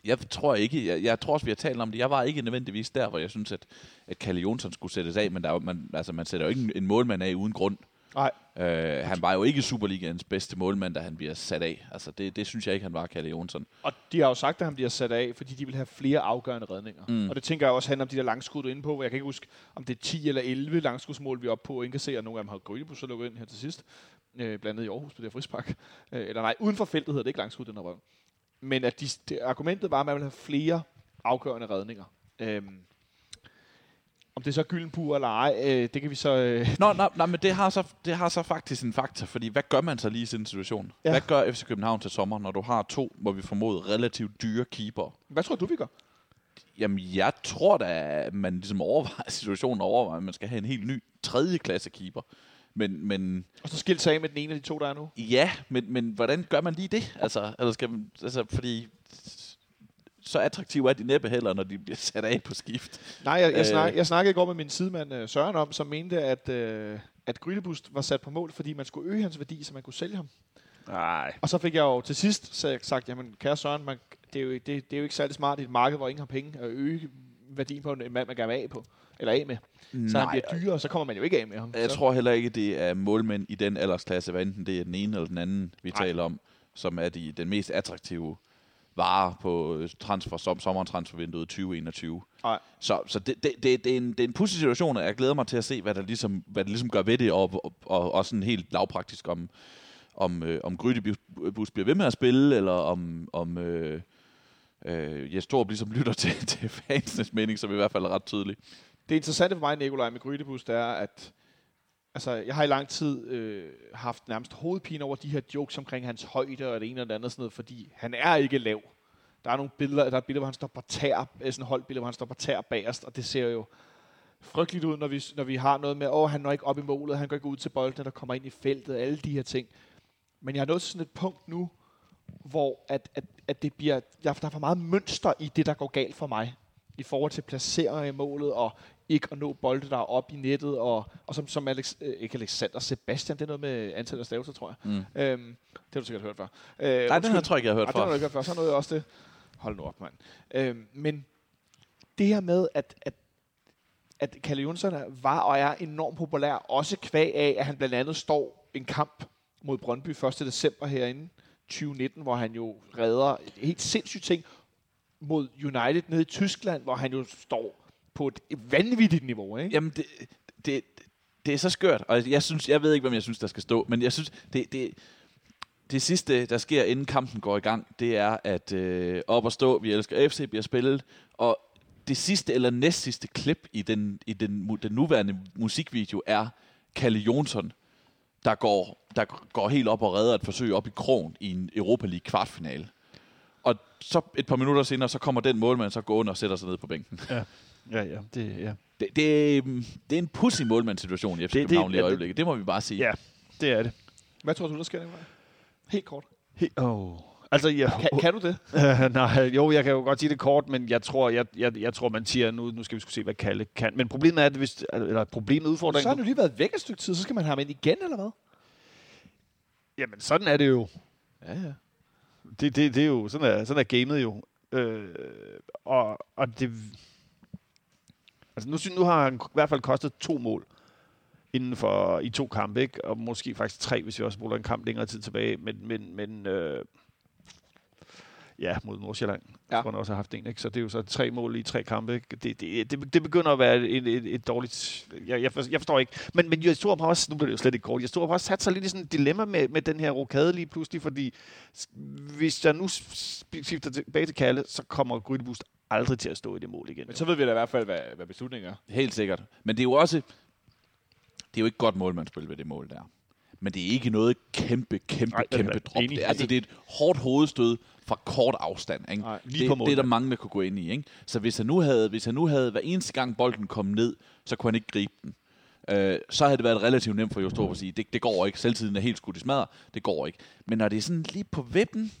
jeg tror ikke, jeg, jeg tror også, vi har talt om det. Jeg var ikke nødvendigvis der, hvor jeg synes, at, at Kalle Jonsson skulle sættes af, men der, man, altså, man sætter jo ikke en, en målmand af uden grund. Nej. Øh, han var jo ikke Superligaens bedste målmand, da han bliver sat af. Altså, det, det synes jeg ikke, han var, Kalle Jonsson. Og de har jo sagt, at han bliver sat af, fordi de vil have flere afgørende redninger. Mm. Og det tænker jeg også handler om de der langskud, du er inde på. Jeg kan ikke huske, om det er 10 eller 11 langskudsmål, vi er oppe på. Se, at nogle af dem har Grønebus så lukket ind her til sidst. Øh, blandt andet i Aarhus på det her frispark. Øh, eller nej, uden for feltet hedder det ikke langskud, den her røv. Men at de, det, argumentet var, at man vil have flere afgørende redninger. Øhm, om det er så Gyllenpur eller ej, øh, det kan vi så... Øh, [laughs] Nå, nej, nej, men det har, så, det har så faktisk en faktor, fordi hvad gør man så lige i sådan en situation? Ja. Ja. Hvad gør FC København til sommer, når du har to, hvor vi formoder relativt dyre keeper? hvad tror du, vi gør? Jamen, jeg tror da, at man ligesom overvejer [laughs] situationen og overvejer, at man skal have en helt ny tredje klasse keeper. Men, men Og så skilt sig af med den ene af de to, der er nu. ja, men, men hvordan gør man lige det? Altså, eller skal man, altså fordi så attraktive er de næppe heller, når de bliver sat af på skift. Nej, jeg, jeg, Øh. snak, jeg snakkede i går med min sidemand øh, Søren om, som mente, at, øh, at Grydebust var sat på mål, fordi man skulle øge hans værdi, så man kunne sælge ham. Nej. Og så fik jeg jo til sidst sagt, jamen kære Søren, man, det, er jo, det, det er jo ikke særlig smart i et marked, hvor ingen har penge, at øge værdien på en mand, man gerne vil af på. Eller af med. Så han bliver dyrere, så kommer man jo ikke af med ham. Jeg så. tror heller ikke, det er målmænd i den aldersklasse, hvad enten det er den ene eller den anden, vi Nej. Nej. taler om, som er de, den mest attraktive vare på øh, transfer, som sommertransfervinduet 2021. Nej. Så, så det, det, det, det, er en, det er en pudsig situation, og jeg glæder mig til at se, hvad der ligesom, hvad der ligesom gør ved det, og, og, og også sådan helt lavpraktisk, om, om, øh, om Grydebus bliver ved med at spille, eller om, om øh, øh, Jes Torp ligesom lytter [laughs] til, til fansenes mening, som i hvert fald er ret tydelig. Det interessante for mig, Nikolaj, med Grydebus, det er, at altså, jeg har i lang tid øh, haft nærmest hovedpine over de her jokes omkring hans højde og det ene og det andet, sådan noget, fordi han er ikke lav. Der er nogle billeder, der er billeder, hvor han står på tær, øh, sådan et holdbillede, hvor han står på tær bagerst, og det ser jo frygteligt ud, når vi, når vi har noget med, åh, han når ikke op i målet, han går ikke ud til bolden, der kommer ind i feltet, alle de her ting. Men jeg er nået til sådan et punkt nu, hvor at, at, at det bliver, der, der er for meget mønster i det, der går galt for mig, i forhold til placeringer i målet, og ikke at nå bolde, der er op i nettet, og, og som, som Alex, øh, ikke Alexander, Sebastian, det er noget med antallet af stavelser, tror jeg. Mm. Øhm, det har du sikkert hørt før. Øh, Nej, den undskyld. her tror jeg ikke, jeg har hørt Ej, det har du ikke hørt før. Så nåede jeg også det. Hold nu op, mand. Øhm, men det her med, at, at, at Kalle Jonsson var og er enormt populær, også kvæg af, at han blandt andet står en kamp mod Brøndby 1. december herinde, 2019, hvor han jo redder helt sindssygt ting mod United nede i Tyskland, hvor han jo står på et vanvittigt niveau. Ikke? Jamen, det, det, det er så skørt, og jeg synes, jeg ved ikke, hvem jeg synes, der skal stå, men jeg synes, det, det, det sidste, der sker, inden kampen går i gang, det er, at øh, op og stå, vi elsker FC, bliver spillet, og det sidste eller næst sidste klip i den, i den, den nuværende musikvideo er Kalle Jonsson, der går, der går helt op og redder et forsøg op i krogen i en Europa League kvartfinale. Og så et par minutter senere, så kommer den målmand så gående og sætter sig ned på bænken. Ja, ja. Det, ja. Det, det, det er en pussy målmandssituation i FC København lige i ja, det- øjeblikket. Det må vi bare sige. ja, det er det. Hvad tror du, der sker, Nikolaj? Helt kort. He- oh. Altså, ja, Kan, kan du det? Uh, [laughs] nej, jo, jeg kan jo godt sige det kort, men jeg tror, jeg, jeg, jeg tror man siger, nu, nu skal vi skulle se, hvad Kalle kan. Men problemet er, at hvis, eller problemet Så har udfordringen... han jo lige været væk et stykke tid, så skal man have ham ind igen, eller hvad? Jamen, sådan er det jo. Ja, ja. Det, det, det er jo, sådan er, sådan er gamet jo. Øh, og, og det... Altså, nu, synes- nu har han i hvert fald kostet to mål inden for i to kampe, ikke? Og måske faktisk tre, hvis vi også bruger en kamp længere tid tilbage. Men, men, men øh, ja, mod Nordsjælland. Ja. Tror han også har haft en, ikke? Så det er jo så tre mål i tre kampe, ikke? Det, det, det, det begynder at være et, et, et dårligt... Jeg, jeg, forstår, jeg forstår ikke. Men, men jeg tror har også... Nu bliver det jo slet ikke kort. Jeg tror har også sat sig lidt i sådan et dilemma med, med den her rokade lige pludselig, fordi hvis jeg nu skifter tilbage til Kalle, så kommer Grydebust aldrig til at stå i det mål igen. Men så ved vi da i hvert fald, hvad, hvad beslutningen er. Helt sikkert. Men det er jo også... Det er jo ikke godt målmandsspil ved det mål der. men det er ikke noget kæmpe, kæmpe, er kæmpe drop. enig. Det, er, altså, det er et hårdt hovedstød fra kort afstand. Ikke? Nej, lige det, på det er der mange, der kunne gå ind i. Ikke? Så hvis han, nu havde, hvis han nu havde, hver eneste gang bolden kom ned, så kunne han ikke gribe den. Øh, så havde det været relativt nemt for Jostrup at sige, det, det går ikke, selvtiden er helt skudt i smadre, det går ikke. Men når det er sådan lige på vippen,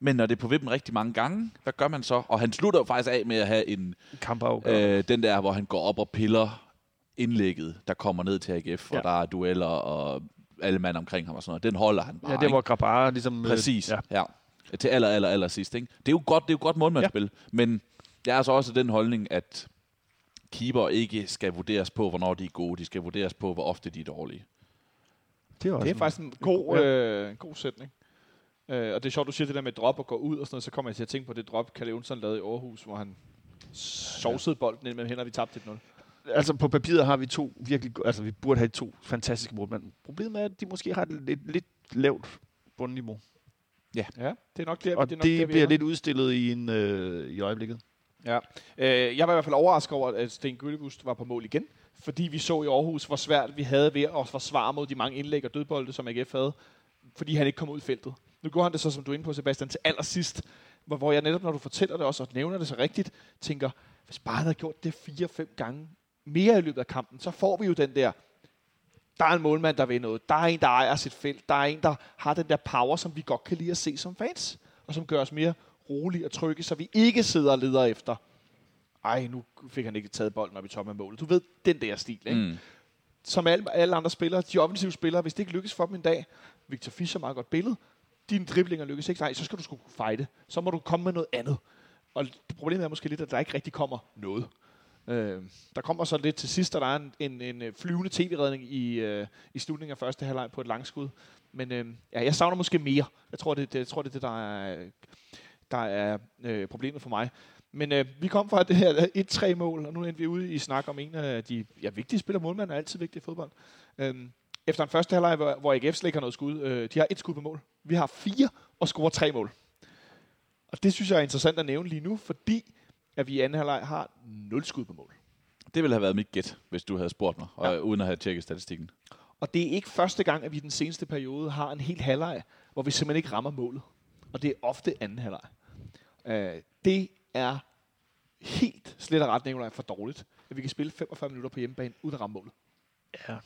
men når det er på vippen rigtig mange gange, hvad gør man så? Og han slutter jo faktisk af med at have en, Kampafgør. øh, den der, hvor han går op og piller indlægget, der kommer ned til AGF, ja. Og der er dueller og alle mand omkring ham og sådan noget. Den holder han bare. ja, det var Grabara ligesom... øh, Præcis, Ja. ja. Til aller, aller, aller sidst. Ikke? Det er jo godt, det er jo godt målmandsspil, ja. men det er altså også den holdning, at keeper ikke skal vurderes på, hvornår de er gode. De skal vurderes på, hvor ofte de er dårlige. Det er, også Det er faktisk en god, Ja. øh, en god sætning. Øh, og det er sjovt, du siger det der med drop og gå ud og sådan noget, så kommer jeg til at tænke på det drop, Kalle Jonsson lavede i Aarhus, hvor han sovsede bolden ind mellem hænder, og vi tabte 1-0. altså på papiret har vi to virkelig, altså vi burde have to fantastiske målmænd. Problemet er, at de måske har et lidt, lidt lavt bundniveau. Ja, det er nok der, Og det, er nok det, der, vi bliver ender. lidt udstillet i, en, øh, i øjeblikket. Ja. Øh, jeg var i hvert fald overrasket over, at Sten Gyllebust var på mål igen. Fordi vi så i Aarhus, hvor svært vi havde ved at forsvare mod de mange indlæg og dødbolde, som AGF havde. Fordi han ikke kom ud i feltet. Nu går han det så, som du er inde på, Sebastian, til allersidst. Hvor, hvor jeg netop, når du fortæller det også, og nævner det så rigtigt, tænker, hvis bare han havde gjort det fire-fem gange mere i løbet af kampen, så får vi jo den der, der er en målmand, der vil noget. Der er en, der ejer sit felt. Der er en, der har den der power, som vi godt kan lide at se som fans. Og som gør os mere rolige og trygge, så vi ikke sidder og leder efter, ej, nu fik han ikke taget bolden op i toppen af målet. Du ved, den der stil, ikke? Mm. Som alle, alle andre spillere, de offensive spillere, hvis det ikke lykkes for dem en dag, Victor Fischer meget godt billede, dine driblinger lykkes ikke, nej, så skal du sgu kunne fighte. Så må du komme med noget andet. Og det problemet er måske lidt, at der ikke rigtig kommer noget. Øh, der kommer så lidt til sidst, og der er en, en, en øh, flyvende tv-redning i, øh, i slutningen af første halvleg på et langskud. Men øh, ja, jeg savner måske mere. Jeg tror, det, det, jeg tror, det er det, der er, der er øh, problemet for mig. Men øh, vi kom fra det her 1-3-mål, og nu er vi ude i snak om en af de ja, vigtige spillere. Målmanden er altid vigtig i fodbold. Øh, efter en første halvleg, hvor, hvor AGF slet ikke har noget skud. Øh, de har et skud på mål. Vi har fire og scorer tre mål. Og det synes jeg er interessant at nævne lige nu, fordi at vi i anden halvleg har nul skud på mål. Det ville have været mit gæt, hvis du havde spurgt mig, og, Ja. uden at have tjekket statistikken. Og det er ikke første gang, at vi i den seneste periode har en helt halvleg, hvor vi simpelthen ikke rammer målet. Og det er ofte anden halvleg. Øh, det er helt slet og ret, Nicolaj, for dårligt, at vi kan spille 45 minutter på hjemmebane uden at ramme målet. Ja.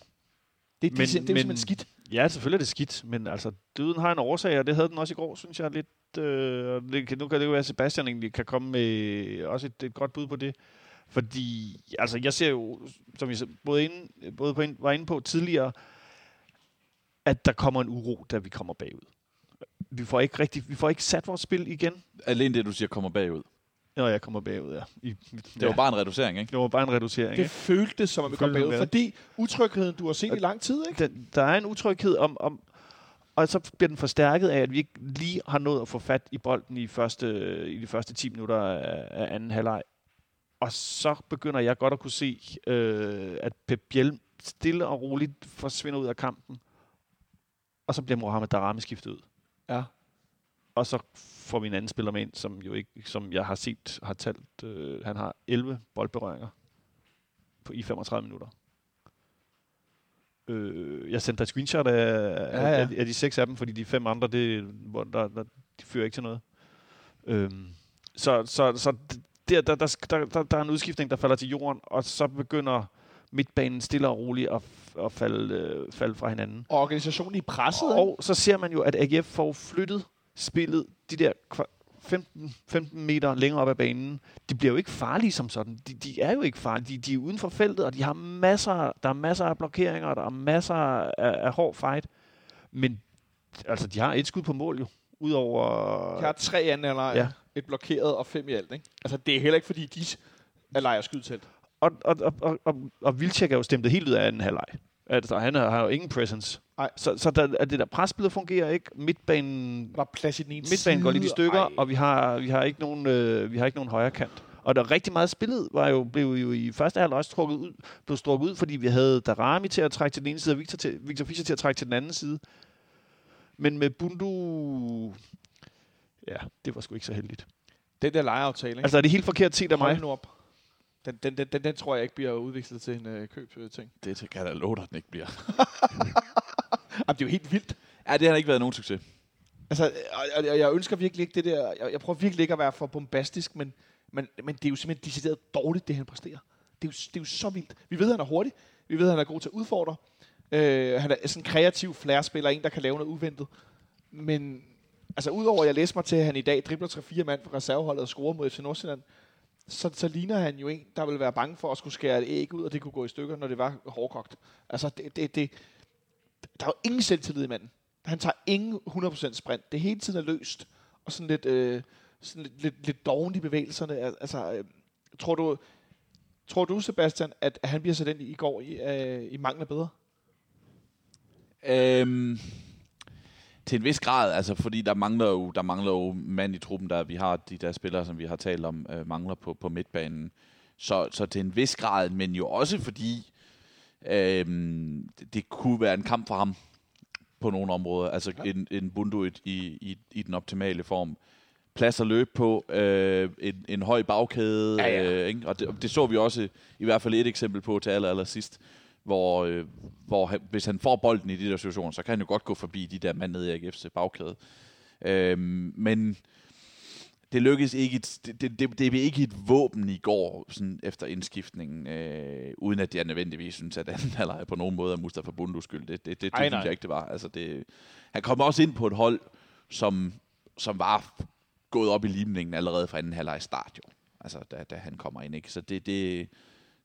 Det, det, Men- det, det er men- simpelthen skidt. Ja, selvfølgelig er det skidt, men altså, døden har en årsag, og det havde den også i går, synes jeg lidt. Øh, det, nu kan det jo være, at Sebastian egentlig kan komme med også et, et godt bud på det. Fordi, altså, jeg ser jo, som vi både, inde, både på, var inde på tidligere, at der kommer en uro, da vi kommer bagud. Vi får ikke rigtig, vi får ikke sat vores spil igen, Alene det, du siger, kommer bagud. Når jeg kommer bagud, ja. I, Det var bare en reducering, ikke? det var bare en reducering. Det ikke? føltes som, at vi kom bagud, ja. fordi utrygheden, du har set i lang tid, ikke? den, der er en utryghed om, om og så bliver den forstærket af, at vi ikke lige har nået at få fat i bolden i, første, i de første 10 minutter af, af anden halvleg. Og så begynder jeg godt at kunne se, øh, at Pep Biel stille og roligt forsvinder ud af kampen. Og så bliver Mohamed Darami skiftet ud. Ja. Og så får vi en anden spiller med ind, som jo ikke, som jeg har set, har talt, øh, han har 11 boldberøringer på, i 35 minutter. Øh, jeg sendte dig et screenshot af, Ja, ja. Af, af de seks af dem, fordi de fem andre, det, hvor der, der, de fører ikke til noget. Øhm, så så, så der, der, der, der, der, der er en udskiftning, der falder til jorden, og så begynder midtbanen stille og roligt at, at falde, øh, falde fra hinanden. Og organisationen i presset, ikke? Og så ser man jo, at AGF får flyttet spillet de der kva- 15, 15 meter længere op ad banen. De bliver jo ikke farlige som sådan. De, de er jo ikke farlige. De, de er uden for feltet, og de har masser, der er masser af blokeringer, og der er masser af, af hård fight. Men altså, de har et skud på mål jo. Udover... Jeg har tre halvleg, ja. Ja. et blokeret og fem i alt, ikke? Altså, det er heller ikke, fordi de er lejer skydtelt. Og, og, og, og, og, og Vilcek er jo stemt helt ud af anden halvleg. Altså, han har, har jo ingen presence. Nej. Så, så der, at det der presspillet fungerer ikke. Midtbanen Var plads i den ene midtbanen går lidt i side, stykker, ej. og vi har, vi har ikke nogen, øh, vi har ikke nogen højre kant. Og der er rigtig meget spillet, var jo, blev jo i første halvleg også trukket ud, blev strukket ud, fordi vi havde Darami til at trække til den ene side, og Victor, til, Victor Fischer til at trække til den anden side. Men med Bundu... Ja, det var sgu ikke så heldigt. Den der lejeaftale, ikke? Altså, er det helt forkert set af mig? Hold nu op. Den, den, den, den, den tror jeg ikke bliver udviklet til en øh, køb-ting. Det kan jeg da love dig, den ikke bliver. [laughs] Jamen, det er jo helt vildt. Ja, det har ikke været nogen succes. Altså, og, og, jeg ønsker virkelig ikke det der... Jeg, jeg prøver virkelig ikke at være for bombastisk, men, men, men det er jo simpelthen decideret dårligt, det han præsterer. Det er, jo, det er jo så vildt. Vi ved, at han er hurtig. Vi ved, at han er god til at udfordre. Øh, han er sådan en kreativ flærespiller, en, der kan lave noget uventet. Men altså, udover at jeg læste mig til, at han i dag dribler 3-4 mand fra reserveholdet og scorer mod FC Nordsjælland, så, så ligner han jo en, der vil være bange for at skulle skære et æg ud, og det kunne gå i stykker, når det var hårdkogt. Altså, det, det, det, der er jo ingen selvtillid i manden. Han tager ingen 100% sprint. Det hele tiden er løst. Og sådan lidt, øh, sådan lidt, lidt, lidt doven i bevægelserne. Altså, øh, tror du, tror du, Sebastian, at han bliver sat ind i går i, øh, i mangler bedre? Øhm, til en vis grad, altså fordi der mangler jo, der mangler jo mand i truppen, der vi har de der spillere, som vi har talt om, øh, mangler på, på midtbanen. Så, så til en vis grad, men jo også fordi øhm, det, kunne være en kamp for ham på nogle områder. Altså ja. en, en Bundu i, i, i den optimale form. Plads at løbe på, øh, en, en høj bagkæde, Ja, ja. Øh, ikke? og det, det så vi også i hvert fald et eksempel på til aller, aller sidst, hvor, øh, hvor han, hvis han får bolden i de der situationer, så kan han jo godt gå forbi de der mand nede i AGF's bagkæde. Øhm, men det lykkedes ikke, et- det, det, det, det blev ikke et våben i går, sådan efter indskiftningen, øh, uden at jeg nødvendigvis synes, at anden [laughs] halvleg på nogen måde er Mustafa Bundus skyld. Det, det, det, det Ej, synes jeg ikke, det var. Altså, det, han kom også ind på et hold, som, som var gået op i limningen allerede fra anden halvleg start, jo. Altså, da, da han kommer ind, ikke? Så det, det,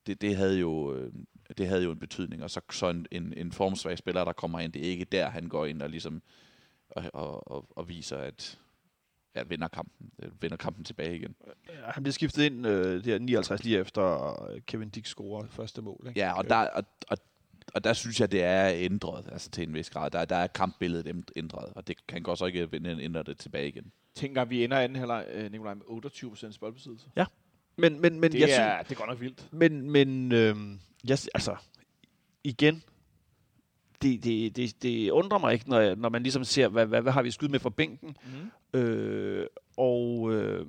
det, det, havde jo, øh, det havde jo en betydning. Og så, så en, en, en formsvag spiller, der kommer ind, det er ikke der, han går ind og ligesom og, og, og, og viser, at ja, vinder kampen, øh, vinder kampen tilbage igen. Ja, han blev skiftet ind øh, der 59 lige efter Kevin Dick scorer første mål. Ikke? Ja, og der, og, og, og der synes jeg, det er ændret, altså til en vis grad. Der, der er kampbilledet ænd- ændret, og det kan godt så ikke vinde- ændre det tilbage igen. Tænker, vi ender anden halvleg, øh, Nikolaj, med 28% boldbesiddelse. Men, men, men, Det, jeg er, det er godt nok vildt. Men, men øh, jeg, altså, igen, det, det, det, det undrer mig ikke, når, jeg, når man ligesom ser, hvad, hvad, hvad har vi skudt med fra bænken, Mm. øh, og, øh,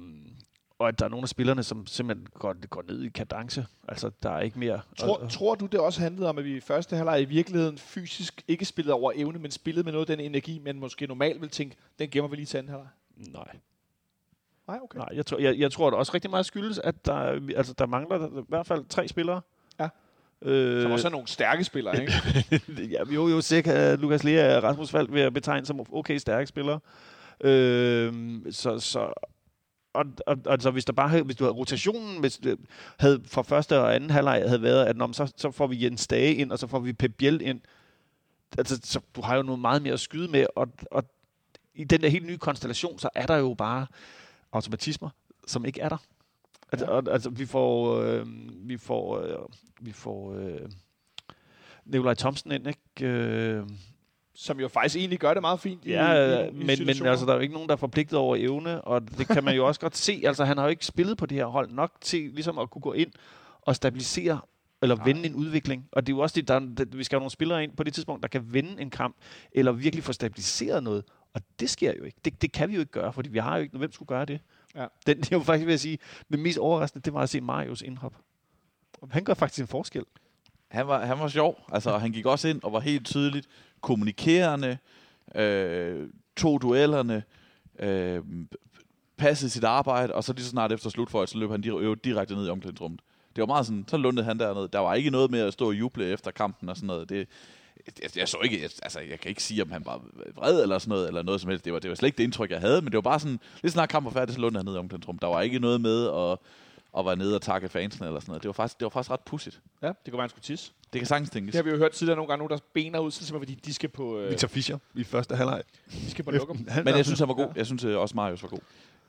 og at der er nogle af spillerne, som simpelthen går, går ned i kadence. Altså, der er ikke mere... Tror, tror du, det også handlede om, at vi i første halvleg i virkeligheden fysisk ikke spillede over evne, men spillede med noget af den energi, men måske normalt vil tænke, den gemmer vi lige til anden halvleg? Nej. Nej, okay. Nej, jeg tror, jeg, jeg tror, det også rigtig meget skyldes, at der, altså, der mangler i hvert fald tre spillere. Øh, Som også er nogle stærke spillere, ikke? [laughs] ja, jo, jo, sikkert Lukas Lea og Rasmus Falk vil jeg betegne som okay stærke spillere. Øh, så, så og, og, altså, hvis der bare havde, hvis du havde rotationen, hvis det havde fra første og anden halvleg havde været, at når, så, så får vi Jens Dage ind, og så får vi Pep Biel ind. Altså, så du har jo noget meget mere at skyde med, og, og i den der helt nye konstellation, så er der jo bare automatismer, som ikke er der. Altså, Ja. altså vi får, øh, vi får, øh, vi får øh, Nikolaj Thomsen ind, ikke? Øh, Som jo faktisk egentlig gør det meget fint. i- Ja, i, i, øh, men, men altså, der er jo ikke nogen, der er forpligtet over evne, og det kan man jo også godt se. Altså, han har jo ikke spillet på det her hold nok til ligesom at kunne gå ind og stabilisere eller vende en udvikling. Og det er jo også det, der, der, vi skal have nogle spillere ind på det tidspunkt, der kan vende en kamp, eller virkelig få stabiliseret noget. Og det sker jo ikke. Det, det kan vi jo ikke gøre, fordi vi har jo ikke, hvem skulle gøre det? Ja. Den, det jo faktisk ved at sige, det mest overraskende, det var at se Marius indhop. Han gør faktisk en forskel. Han var, han var sjov, altså, han gik også ind og var helt tydeligt kommunikerende, øh, tog duellerne, øh, passede sit arbejde, og så lige så snart efter slutføjet, så løb han dir- direkte ned i omklædningsrummet. Det var meget sådan, så lundede han dernede. Der var ikke noget med at stå og juble efter kampen og sådan noget. Det, jeg, jeg så ikke, jeg, altså jeg kan ikke sige, om han var vred eller sådan noget, eller noget som helst. Det var, det var slet ikke det indtryk, jeg havde, men det var bare sådan, lige snart kampen var færdig, så lundede han ned i omklædningsrummet. Der var ikke noget med at, at være nede og takke fansen eller sådan noget. Det var faktisk, det var faktisk ret pudsigt. Ja, det kunne være, han skulle tisse. Det kan sagtens tænkes. Det har vi jo hørt tidligere nogle gange, nogen der bener ud, så simpelthen, fordi de skal på, øh, Victor Fischer i første halvleg. de skal på lokum. Men jeg synes, han var god. Jeg synes øh, også, Marius var god.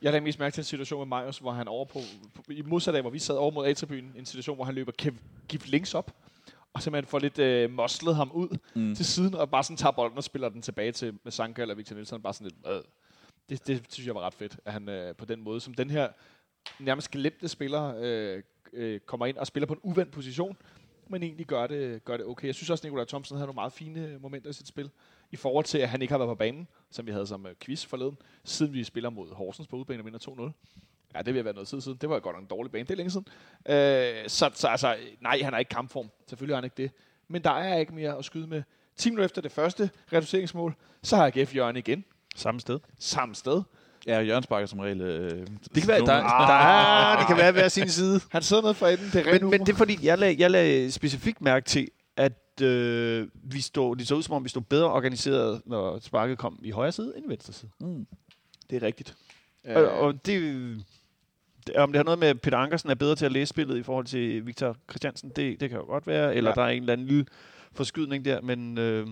Jeg lagde mest mærke til en situation med Marius, hvor han over på, på i modsat af, hvor vi sad over mod A-tribunen, en situation, hvor han løber Kev, Gift links op, og simpelthen får lidt øh, moslet ham ud Mm. til siden, og bare sådan tager bolden og spiller den tilbage til med Sanka eller Victor Nielsen, bare sådan lidt, øh. det, det synes jeg var ret fedt, at han øh, på den måde, som den her nærmest glemte spiller, øh, øh, kommer ind og spiller på en uvendt position, men egentlig gør det, gør det okay. Jeg synes også, at Nikolaj Thomsen havde nogle meget fine momenter i sit spil, i forhold til, at han ikke har været på banen, som vi havde som øh, quiz forleden, siden vi spiller mod Horsens på udebane og vinder 2-0. Ja, det vil været noget tid siden. Det var godt nok en dårlig bane. Det er længe siden. Øh, så, så altså, nej, han er ikke kampform. Selvfølgelig er han ikke det. Men der er ikke mere at skyde med. 10 minutter efter det første reduceringsmål, så har AGF Jørgen igen. Samme sted. Samme sted. Ja, Jørgen sparker som regel... Øh, Det kan være, der, der er, det kan være hver sin side. Han sidder nede for enden. Det er rent Men, men det er fordi, jeg lagde, jeg lagde specifikt mærke til, at øh, vi stod, det så ud som om, vi stod bedre organiseret, når sparket kom i højre side end i venstre side. Mm. det er rigtigt. Øh. Og, og det, det, om det har noget med, at Peter Ankersen er bedre til at læse spillet i forhold til Victor Christiansen, det, det kan jo godt være. Eller Ja. ja. der er en eller anden lille forskydning der, men øh,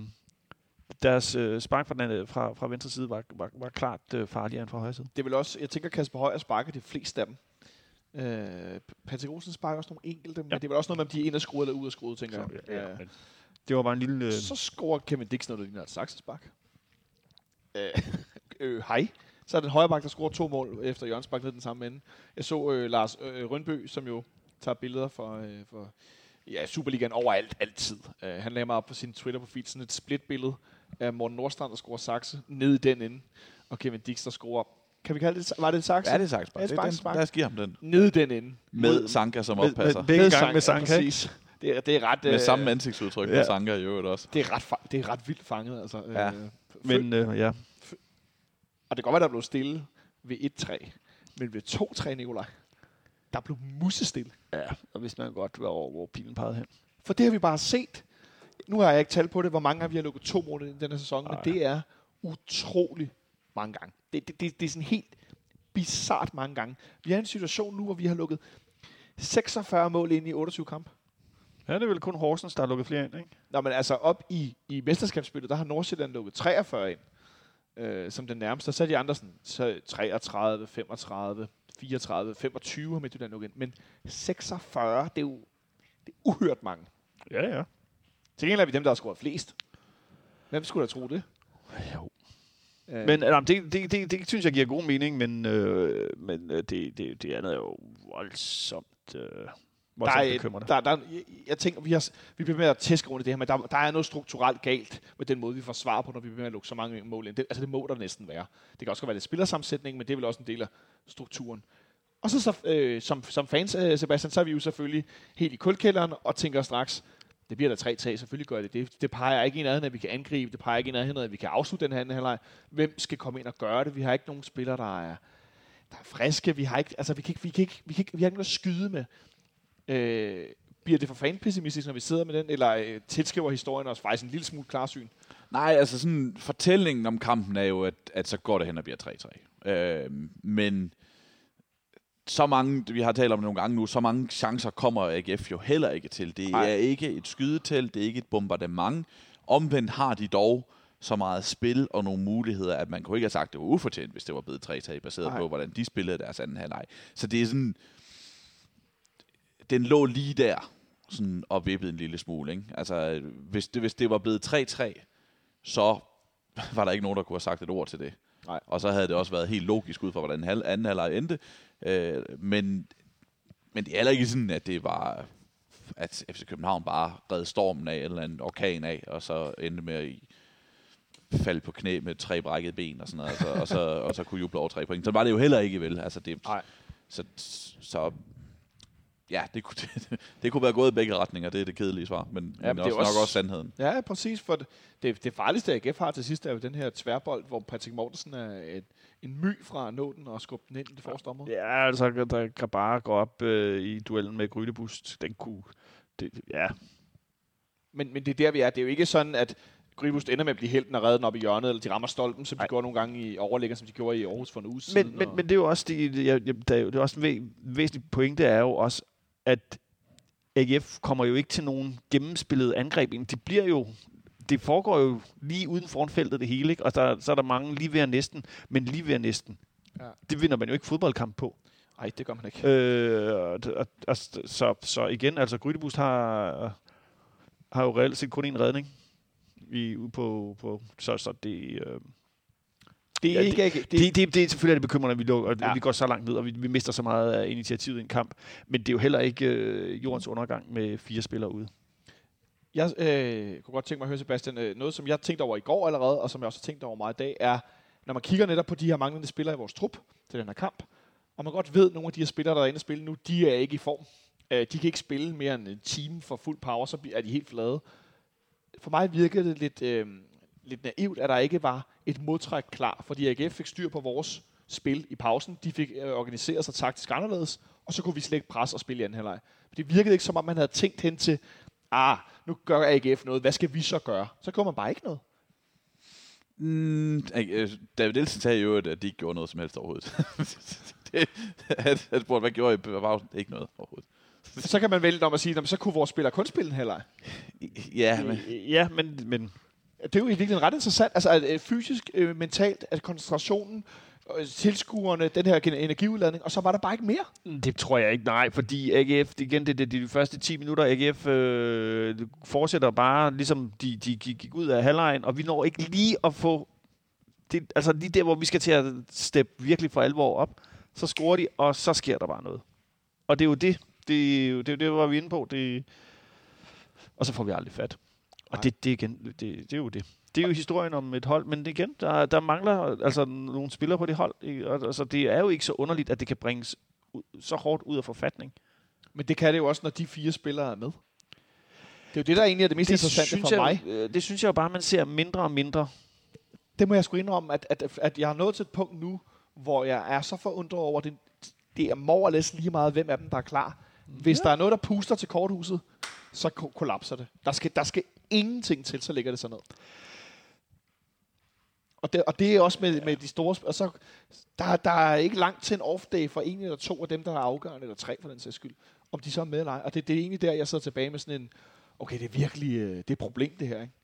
deres øh, spark fra, den, anden- fra, fra venstre side var, var, var klart øh, farligere end fra højre side. Det vel også, jeg tænker, Kasper Højer sparker de fleste af dem. Øh, Patrick Olsen sparker også nogle enkelte, men Ja. det er vel også noget med, om de er ind og skruet eller ud og skruet, tænker jeg. Ja, men det var bare en lille... Øh, Så scorer Kevin Dix noget, der ligner et saksespark. Øh, [laughs] øh, hej. Så er det en højreback, der scorer to mål efter Jørgens Bak ned den samme ende. Jeg så øh, Lars øh, Rønbø, som jo tager billeder for, øh, for ja, Superligaen overalt, altid. Øh, han lagde mig op på sin Twitter-profil sådan et split-billede af Morten Nordstrand, der scorer sakse, ned i den ende. Og Kevin Dix, der scorer... Kan vi kalde det... Var det en sakse? Ja, det er sagt. Ja, spark, spark. Lad os give ham den. Ned i den ende. Med Sanka som med, oppasser. med, begge Med gange med Sanka, Sanka. præcis. Det er, det er ret... Med øh, samme ansigtsudtryk ja. på Sanka i øvrigt også. det er ret, det er ret vildt fanget, altså. Ja. Øh, Men øh, ja, Og det kan godt være, der blev stille ved 1-3. Men ved 2-3, Nikolaj, der blev musestille. ja, og hvis man godt var over, hvor pilen pegede hen. For det har vi bare set. Nu har jeg ikke tal på det, hvor mange gange vi har lukket to mål i den her sæson, Ej. men det er utrolig mange gange. Det, det, det, det er sådan helt bizart mange gange. Vi er i en situation nu, hvor vi har lukket 46 mål ind i 28 kampe. Ja, det er vel kun Horsens, der har lukket flere ind, ikke? Nå, men altså op i, i mesterskabsspillet, der har Nordsjælland lukket 43 ind, øh, som den nærmeste. Så er de andre sådan, så 33, 35, 34, 25 har Midtjylland lukket ind. Men 46, det er jo det er uhørt mange. Ja, ja. Til gengæld er vi dem, der har scoret flest. Hvem skulle da tro det? Jo. Øh, Men altså, det, det, det, det, synes jeg giver god mening, men, øh, men øh, det, det, det andet er jo voldsomt, øh, der er, bekymrende. der, der, jeg, tænker, vi, har, vi bliver med at tæske rundt i det her, men der, der er noget strukturelt galt med den måde, vi får svar på, når vi bliver med at lukke så mange mål ind. Det, altså, det må der næsten være. Det kan også godt være lidt spillersammensætning, men det er vel også en del af strukturen. Og så, så øh, som, som fans, øh, Sebastian, så er vi jo selvfølgelig helt i kulkælderen og tænker straks, det bliver der tre tag, selvfølgelig gør det det. Det peger ikke en af, at vi kan angribe, det peger ikke en af, at vi kan afslutte den her anden halvleg. Hvem skal komme ind og gøre det? Vi har ikke nogen spillere, der er, der er friske. Vi har ikke, altså, vi kan ikke, vi kan ikke, vi kan ikke, vi har ikke noget at skyde med. Øh, bliver det for fanpessimistisk, når vi sidder med den, eller øh, tilskriver historien os faktisk en lille smule klarsyn? Nej, altså sådan, fortællingen om kampen er jo, at, at så går det hen og bliver 3-3. Øh, men så mange, vi har talt om det nogle gange nu, så mange chancer kommer AGF jo heller ikke til. Det Nej. er ikke et skydetelt, det er ikke et bombardement. Omvendt har de dog så meget spil og nogle muligheder, at man kunne ikke have sagt, at det var ufortjent, hvis det var blevet 3-3, baseret Nej. på, hvordan de spillede deres anden halvleg. Så det er sådan, den lå lige der, sådan og vippede en lille smule. Ikke? Altså, hvis det, hvis det var blevet 3-3, så var der ikke nogen, der kunne have sagt et ord til det. Nej. Og så havde det også været helt logisk ud fra, hvordan halv, anden halvleg endte. Øh, men, men det er heller ikke sådan, at det var at FC København bare red stormen af, eller en orkan af, og så endte med at i- falde på knæ med tre brækkede ben og sådan noget, og så, og så, og så kunne juble over tre point. Så var det jo heller ikke, vel? Altså det, Nej. Så, så ja, det kunne, [laughs] det, det kunne være gået i begge retninger, det er det kedelige svar, men, ja, men, men men det er også, også- nok også sandheden. Ja, præcis. For det, det, det farligste, AGF har til sidst, er jo den her tværbold, hvor Patrick Mortensen er et, en my fra at nå den og skubbe den ind i det forreste område. Ja, altså, der kan bare gå op øh, i duellen med Grydebust. Den kunne... Det, ja, Men, men det er der, vi er. Det er jo ikke sådan, at Gribust ender med at blive helten og redden op i hjørnet, eller de rammer stolpen, som de Nej. gjorde nogle gange i overlægger, som de gjorde i Aarhus for en uge siden. men, men, og- men det er jo også, det, jeg, jeg, der er jo, det er også en væ- væsentlig pointe, er jo også, at AGF kommer jo ikke til nogen gennemspillede angreb. De bliver jo det foregår jo lige uden foran feltet det hele, ikke? og der, så er der mange lige ved næsten, men lige ved næsten. Ja. Det vinder man jo ikke fodboldkamp på. Nej, det gør man ikke. Øh, og, og, og, så, så igen, altså Grydebust har, har jo reelt set kun en redning i, på, på så, så det, øh, Det er Ja, ikke... Det, det, det, det, er selvfølgelig er det bekymrende, at vi, lukker, at Ja. vi går så langt ned, og vi, vi mister så meget af initiativet i en kamp. Men det er jo heller ikke øh, jordens undergang med fire spillere ude. Jeg øh, kunne godt tænke mig at høre, Sebastian, øh, noget, som jeg tænkte over i går allerede, og som jeg også har tænkt over meget i dag, er, når man kigger netop på de her manglende spillere i vores trup til den her kamp, og man godt ved, at nogle af de her spillere, der er inde og spille nu, de er ikke i form. Øh, de kan ikke spille mere end en time for fuld power, så er de helt flade. for mig virkede det lidt, øh, lidt naivt, at der ikke var et modtræk klar, fordi AGF fik styr på vores spil i pausen. De fik øh, organiseret sig taktisk anderledes, og så kunne vi slet ikke presse og spille i anden halvleg. Det virkede ikke, som om man havde tænkt hen til, ah, nu gør AGF noget, hvad skal vi så gøre? Så gjorde man bare ikke noget. Mm, øh, David Nielsen sagde jo, at de ikke gjorde noget som helst overhovedet. [laughs] det, at, at spurgte, hvad gjorde I pausen? Ikke noget overhovedet. Så kan man vælge om at sige, "Nå, så kunne vores spillere kun spille en halvleg. Ja, men, Ja, men, men det er jo i virkeligheden ret interessant. Altså at, øh, fysisk, øh, mentalt, at koncentrationen, øh, tilskuerne, den her energiudladning, og så var der bare ikke mere. Mm. Det tror jeg ikke, nej, fordi AGF, igen, det, det, det er de første 10 minutter, AGF øh, fortsætter bare, ligesom de, de gik, gik ud af halvlejen, og vi når ikke lige at få, det, altså lige der, hvor vi skal til at steppe virkelig for alvor op, så scorer de, og så sker der bare noget. Og det er jo det, det, det, er jo det var vi inde på, det, og så får vi aldrig fat. Og det, det, igen, det, det er jo det. Det er jo historien om et hold, men igen, der, der mangler altså nogle spillere på det hold. altså, det er jo ikke så underligt, at det kan bringes ud, så hårdt ud af forfatning. Men det kan det jo også, når de fire spillere er med. Det er jo det, der egentlig er det mest interessante for jeg, mig. øh, det synes jeg jo bare, man ser mindre og mindre. Det må jeg sgu indrømme, at, at, at jeg er nået til et punkt nu, hvor jeg er så forundret over, det, det er more lige meget, hvem af dem, der er klar. Hvis der er noget, der puster til korthuset, så ko- kollapser det. Der skal, der skal ingenting til, så ligger det så ned. Og det, og det er også med, med de store... Og så, der, der er ikke langt til en off-day for en eller to af dem, der er afgørende, eller tre for den sags skyld, om de så er med eller ej. Og det, det er egentlig der, jeg sidder tilbage med sådan en... Okay, det er virkelig øh, det er et problem, det her, ikke?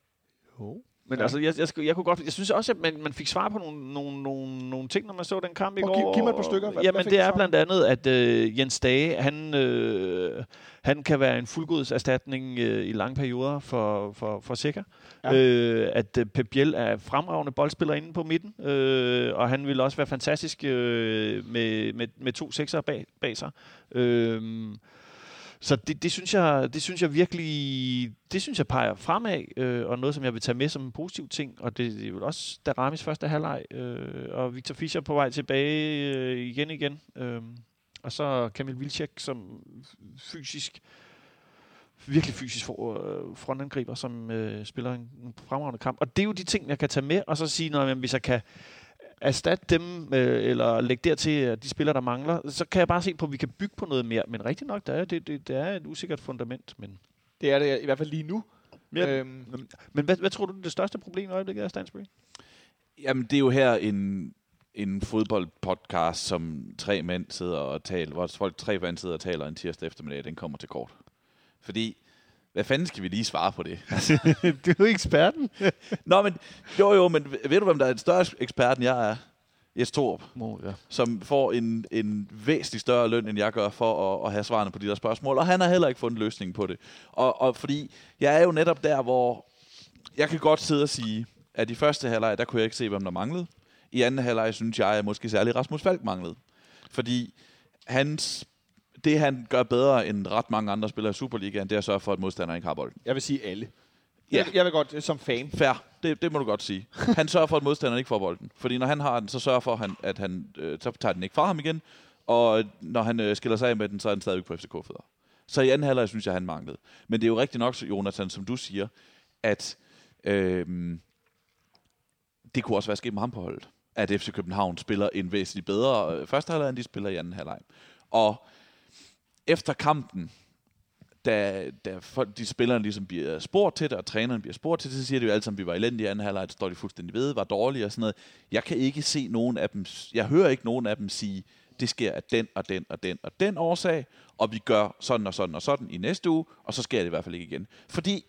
Jo. Men Ja. altså, jeg, jeg, skulle- jeg kunne godt, jeg synes også, at man, man fik svar på nogle, nogle, nogle, nogle ting, når man så den kamp i Prøv, giv- går. giv mig et par stykker. Hvad- hvad Jamen, fik det er blandt andet, at øh, Jens Dage, han, øh, han kan være en fuldgodserstatning øh, i lange perioder for, for, for Sikker. Ja. Øh, at øh, Pep Biel er fremragende boldspiller inde på midten, øh, og han vil også være fantastisk øh, med, med, med to sekser bag, bag sig. Øh, så det, det, synes jeg, det synes jeg virkelig, det synes jeg peger fremad, øh, og noget, som jeg vil tage med som en positiv ting. Og det, det er jo også Daramis første halvleg, øh, og Victor Fischer på vej tilbage øh, igen igen. Øh, og så Kamil Vilcek som fysisk, virkelig fysisk for, øh, frontangriber, som øh, spiller en, en fremragende kamp. Og det er jo de ting, jeg kan tage med, og så sige, når, hvis jeg kan erstatte dem, øh, eller lægge dertil at de spillere, der mangler, så kan jeg bare se på, at vi kan bygge på noget mere. Men rigtig nok, der er, det, det, det er et usikkert fundament. Men, Det er det i hvert fald lige nu. ja, Øhm, men hvad, hvad tror du, det største problem i øjeblikket er, Stansbury? Jamen, det er jo her en, en fodboldpodcast, som tre mænd sidder og taler, hvor folk tre mænd sidder og taler en tirsdag eftermiddag, den kommer til kort. Fordi, hvad fanden skal vi lige svare på det? [laughs] du er jo eksperten. [laughs] Nå, men jo jo, men ved du, hvem der er en større ekspert, end jeg er? Jes Torup, Må, ja. som får en, en væsentlig større løn, end jeg gør for at, at have svarene på de der spørgsmål, og han har heller ikke fundet løsningen på det. Og, og fordi jeg er jo netop der, hvor jeg kan godt sidde og sige, at i første halvleg, der kunne jeg ikke se, hvem der manglede. I anden halvleg synes jeg, at måske særligt Rasmus Falk manglede. Fordi hans, det, han gør bedre end ret mange andre spillere i Superligaen, det er at sørge for, at modstanderen ikke har bolden. jeg vil sige alle. Ja. Jeg, jeg vil godt, som fan, Fair. Det, det må du godt sige. [laughs] Han sørger for, at modstanderen ikke får bolden. Fordi når han har den, så sørger for, at han, at han øh, så tager den ikke fra ham igen. Og når han øh, skiller sig af med den, så er han stadigvæk på FCK-fødder. Så i anden halvleg synes jeg, han manglede. Men det er jo rigtigt nok, Jonathan, som du siger, at øh, det kunne også være sket med ham på holdet. At FC København spiller en væsentligt bedre øh, første halvleg, end de spiller i anden halvleg. Og efter kampen, da, da folk, de spillerne ligesom bliver spurgt til det, og træneren bliver spurgt til det, så siger de jo alle sammen, at vi var elendige i anden halvleg, det står de fuldstændig ved, var dårlige og sådan noget. Jeg kan ikke se nogen af dem, jeg hører ikke nogen af dem sige, det sker af den og den og den og den årsag, og vi gør sådan og sådan og sådan i næste uge, og så sker det i hvert fald ikke igen. Fordi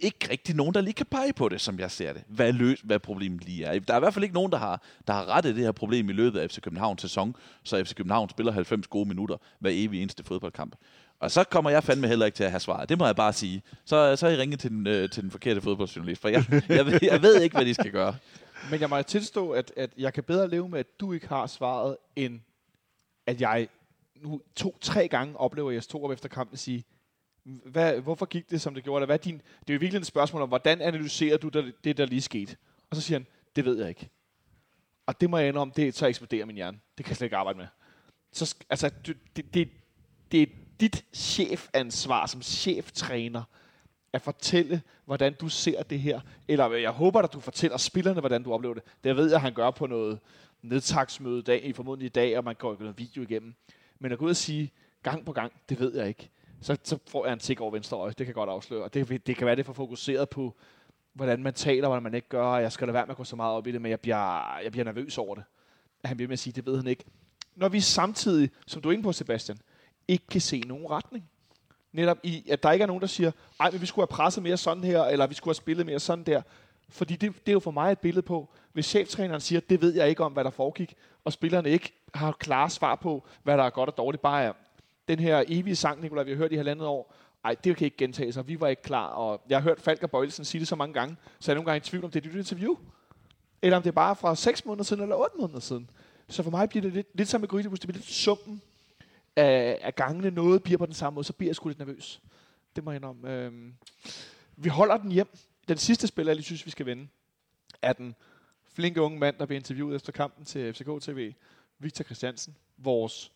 ikke rigtig nogen, der lige kan pege på det, som jeg ser det. Hvad, løs, hvad problemet lige er. Der er i hvert fald ikke nogen, der har, der har rettet det her problem i løbet af FC Københavns sæson, så FC København spiller 90 gode minutter hver evig eneste fodboldkamp. Og så kommer jeg fandme heller ikke til at have svaret. Det må jeg bare sige. Så, så har I ringet til den, øh, til den forkerte fodboldjournalist, for jeg, jeg, ved, jeg ved ikke, hvad de skal gøre. Men jeg må tilstå, at, at jeg kan bedre leve med, at du ikke har svaret, end at jeg nu to-tre gange oplever Jes Torup efter kampen sige, hvad, hvorfor gik det, som det gjorde? Eller hvad er din, det er jo virkelig et spørgsmål om, hvordan analyserer du der, det, der lige skete? Og så siger han, det ved jeg ikke. Og det må jeg indrømme, det, så eksploderer min hjerne. Det kan jeg slet ikke arbejde med. Så, altså, du, det, det, det er dit chefansvar som cheftræner, at fortælle, hvordan du ser det her. Eller jeg håber, at du fortæller spillerne, hvordan du oplever det. Det ved jeg, at han gør på noget nedtagsmøde dag, i formodentlig i dag, og man går noget video igennem. Men at gå ud og sige gang på gang, det ved jeg ikke. Så, så får jeg en tik over venstre øje. Det kan godt afsløre. Og det, det kan være, det er for fokuseret på, hvordan man taler, hvordan man ikke gør. Jeg skal da være med at gå så meget op i det, men jeg bliver, jeg bliver nervøs over det. At han bliver med at sige, det ved han ikke. Når vi samtidig, som du er inde på, Sebastian, ikke kan se nogen retning. Netop i, at der ikke er nogen, der siger, ej, men vi skulle have presset mere sådan her, eller vi skulle have spillet mere sådan der. Fordi det, det er jo for mig et billede på, hvis cheftræneren siger, det ved jeg ikke om, hvad der foregik, og spillerne ikke har klare svar på, hvad der er godt og dårligt, bare er den her evige sang, Nicolai, vi har hørt i halvandet år, ej, det kan ikke gentage sig, vi var ikke klar, og jeg har hørt Falk og Bøjelsen sige det så mange gange, så jeg er nogle gange i tvivl om, det er dit interview, eller om det er bare fra 6 måneder siden, eller 8 måneder siden. Så for mig bliver det lidt, lidt som med Gryde, det bliver lidt summen af, af gangene, noget bliver på den samme måde, så bliver jeg sgu lidt nervøs. Det må jeg indrømme. Øhm, vi holder den hjem. Den sidste spiller, jeg lige synes, vi skal vende, er den flinke unge mand, der blev interviewet efter kampen til FCK TV, Victor Christiansen, vores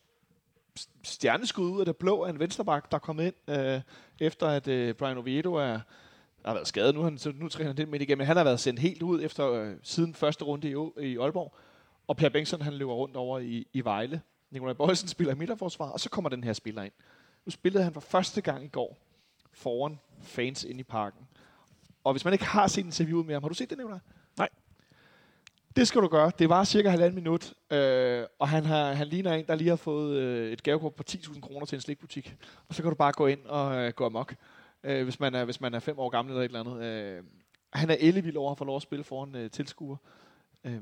stjerneskud ud af det blå af en vensterbak, der kom ind, øh, efter at øh, Brian Oviedo er, har været skadet. Nu, han, så nu træner han det midt igennem. Han har været sendt helt ud efter øh, siden første runde i, i Aalborg. Og Per Bengtsson, han løber rundt over i, i Vejle. Nikolaj Bøjelsen [laughs] spiller i midterforsvar, og så kommer den her spiller ind. Nu spillede han for første gang i går foran fans ind i parken. Og hvis man ikke har set interviewet med ham, har du set det, Nikolaj? Det skal du gøre. Det var cirka halvanden minut, øh, og han, har, han ligner en, der lige har fået øh, et gavekort på 10.000 kroner til en slikbutik. Og så kan du bare gå ind og øh, gå amok, øh, hvis, man er, hvis man er fem år gammel eller et eller andet. Øh, han er ellevild over at få lov at spille foran øh, tilskuer. Øh,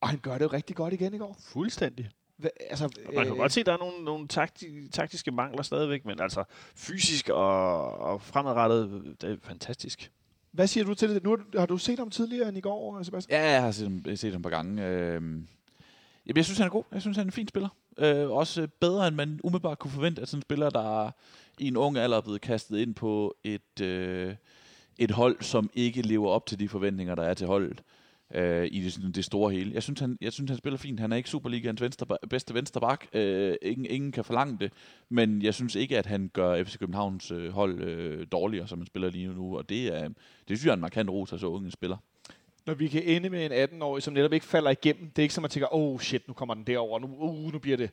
og han gør det jo rigtig godt igen i går. Fuldstændig. Hva, altså, Og man kan øh, godt se, at der er nogle, nogle takti, taktiske mangler stadigvæk, men altså fysisk og, og fremadrettet, det er fantastisk. Hvad siger du til det? Nu har- har du set ham tidligere end i går, øh, Sebastian? Ja, jeg har set ham, set ham et par gange. Øh, jamen, jeg synes, han er god. Jeg synes, han er en fin spiller. Øh, også øh, bedre, end man umiddelbart kunne forvente, at sådan en spiller, der i en ung alder er blevet kastet ind på et, øh, et hold, som ikke lever op til de forventninger, der er til holdet øh, Øh, i det, sådan det store hele. Jeg synes, han, jeg synes, han spiller fint. Han er ikke Superligaens venstre, bedste venstre bak. Øh, ingen, ingen kan forlange det. Men jeg synes ikke, at han gør FC Københavns øh, hold øh, dårligere, som han spiller lige nu. Og det, er, det synes jeg er en markant ros af så unge spiller. Når vi kan ende med en 18-årig, som netop ikke falder igennem. Det er ikke som, at man tænker, oh shit, nu kommer den derover, nu, uh, nu bliver det...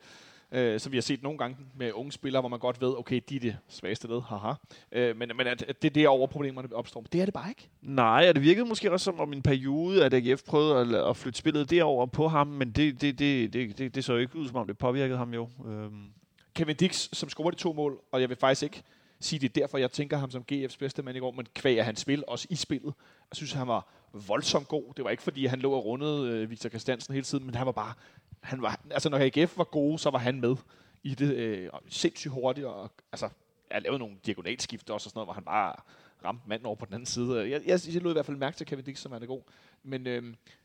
Øh, som vi har set nogle gange med unge spillere, hvor man godt ved, okay, de er det svageste led, haha. Øh, men, men at, at det er derovre, problemerne opstår. Det er det bare ikke. Nej, og det virkede måske også som om en periode, at AGF prøvede at, at flytte spillet derover på ham, men det, det, det, det, det, det så jo ikke ud, som om det påvirkede ham jo. Øhm. Kevin Dix, som scorer de to mål, og jeg vil faktisk ikke sige, det er derfor, jeg tænker ham som GF's bedste mand i går, men kvæg af hans spil, også i spillet. Jeg synes, han var voldsomt god. Det var ikke, fordi han lå og rundede øh, Victor Christiansen hele tiden, men han var bare... Han var, altså, når AGF var gode, så var han med i det. Øh, sindssygt hurtigt, og altså, jeg lavede nogle diagonalskifter også, og sådan noget, hvor han bare ramte manden over på den anden side. Jeg, jeg, jeg lod i hvert fald mærke til Kevin Dix, som han er god. Men øh,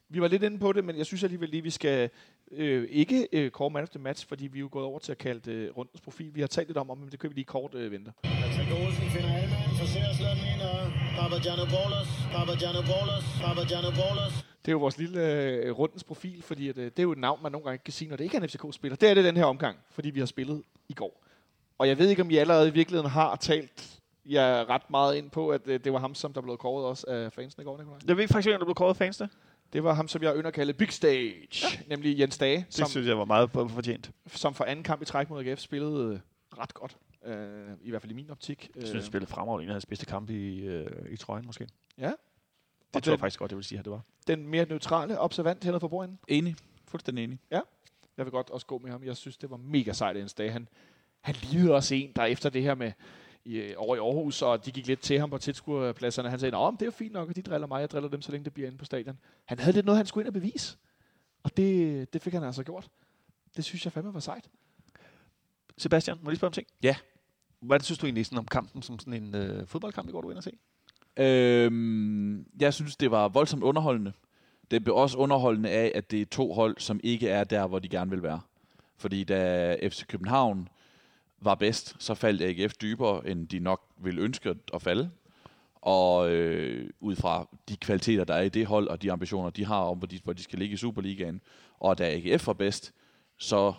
vi var lidt inde på det, men jeg synes alligevel lige, vi skal øh, ikke øh, kåre man of the match, fordi vi er jo gået over til at kalde det øh, rundens profil. Vi har talt lidt om, om men det kan vi lige kort øh, vente. Patrick Olsen finder Alman, forsøger at slå den ind, og Papagiano Bolas, Papagiano Bolas, Papagiano Bolas. Det er jo vores lille øh, rundens profil, fordi at, øh, det er jo et navn, man nogle gange ikke kan sige, når det ikke er en FCK-spiller. Det er det den her omgang, fordi vi har spillet i går. Og jeg ved ikke, om I allerede i virkeligheden har talt jeg ret meget ind på, at øh, det var ham, som der blev kåret også af fansene i går, Nikolaj. Jeg ved faktisk ikke, om der blev kåret fans det. Det var ham, som jeg ynder at kalde Big Stage, ja. nemlig Jens Dage, Det som, synes jeg var meget for- fortjent. som for anden kamp i træk mod AGF spillede øh, ret godt. Øh, I hvert fald i min optik. Jeg synes, han spillede fremragende en af hans bedste kampe i, øh, i trøjen, måske. Ja. Det tror jeg faktisk godt, jeg vil sige, at det var. den mere neutrale observant hernede på bordenden. Enig. Fuldstændig enig. Jeg vil godt også gå med ham. Jeg synes, det var mega sejt Jens Dage. Han, han lignede også en, der efter det her med i, øh, over i Aarhus, og de gik lidt til ham på tilskuerpladserne. Han sagde, at det er jo fint nok, at de driller mig, jeg driller dem, så længe det bliver inde på stadion. Han havde lidt noget, han skulle ind og bevise. Og det, det fik han altså gjort. Det synes jeg fandme var sejt. Sebastian, må jeg lige spørge om ting? Ja. Hvad synes du egentlig sådan om kampen som sådan en øh, fodboldkamp, i går du inde og se? Øhm, jeg synes, det var voldsomt underholdende. Det blev også underholdende af, at det er to hold, som ikke er der, hvor de gerne vil være. Fordi da FC København var bedst, så faldt AGF dybere, end de nok ville ønske at falde. Og øh, ud fra de kvaliteter, der er i det hold, og de ambitioner, de har om, hvor de, hvor de skal ligge i Superligaen. Og da AGF var bedst, så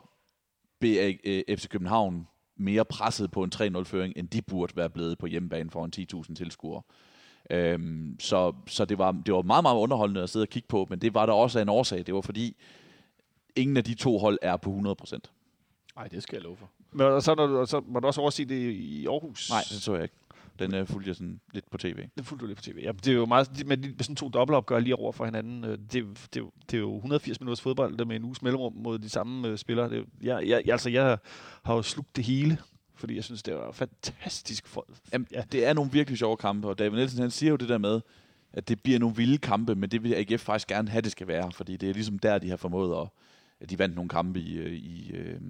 blev FC København mere presset på en 3-0-føring, end de burde være blevet på hjemmebane foran 10.000 tilskuere. Øhm, så så det, var, det var meget, meget underholdende at sidde og kigge på, men det var der også af en årsag. Det var fordi, ingen af de to hold er på 100 procent. Nej, det skal jeg love for. Men og så, når du, så må du også overse det i Aarhus. Nej, det så jeg ikke. Den øh, fulgte jeg sådan lidt på tv. Det fulgte du lidt på tv. Ja, det er jo meget, med, sådan to dobbeltopgør lige over for hinanden. øh, Det, det, det, det er jo 180 minutters fodbold der med en uges mellemrum mod de samme øh, spillere. Det, jeg, jeg, altså, jeg har jo slugt det hele, fordi jeg synes, det var fantastisk. For, Jamen, ja. Det er nogle virkelig sjove kampe, og David Nielsen han siger jo det der med, at det bliver nogle vilde kampe, men det vil AGF faktisk gerne have, det skal være, fordi det er ligesom der, de har formået at, at de vandt nogle kampe i, øh, i, øh,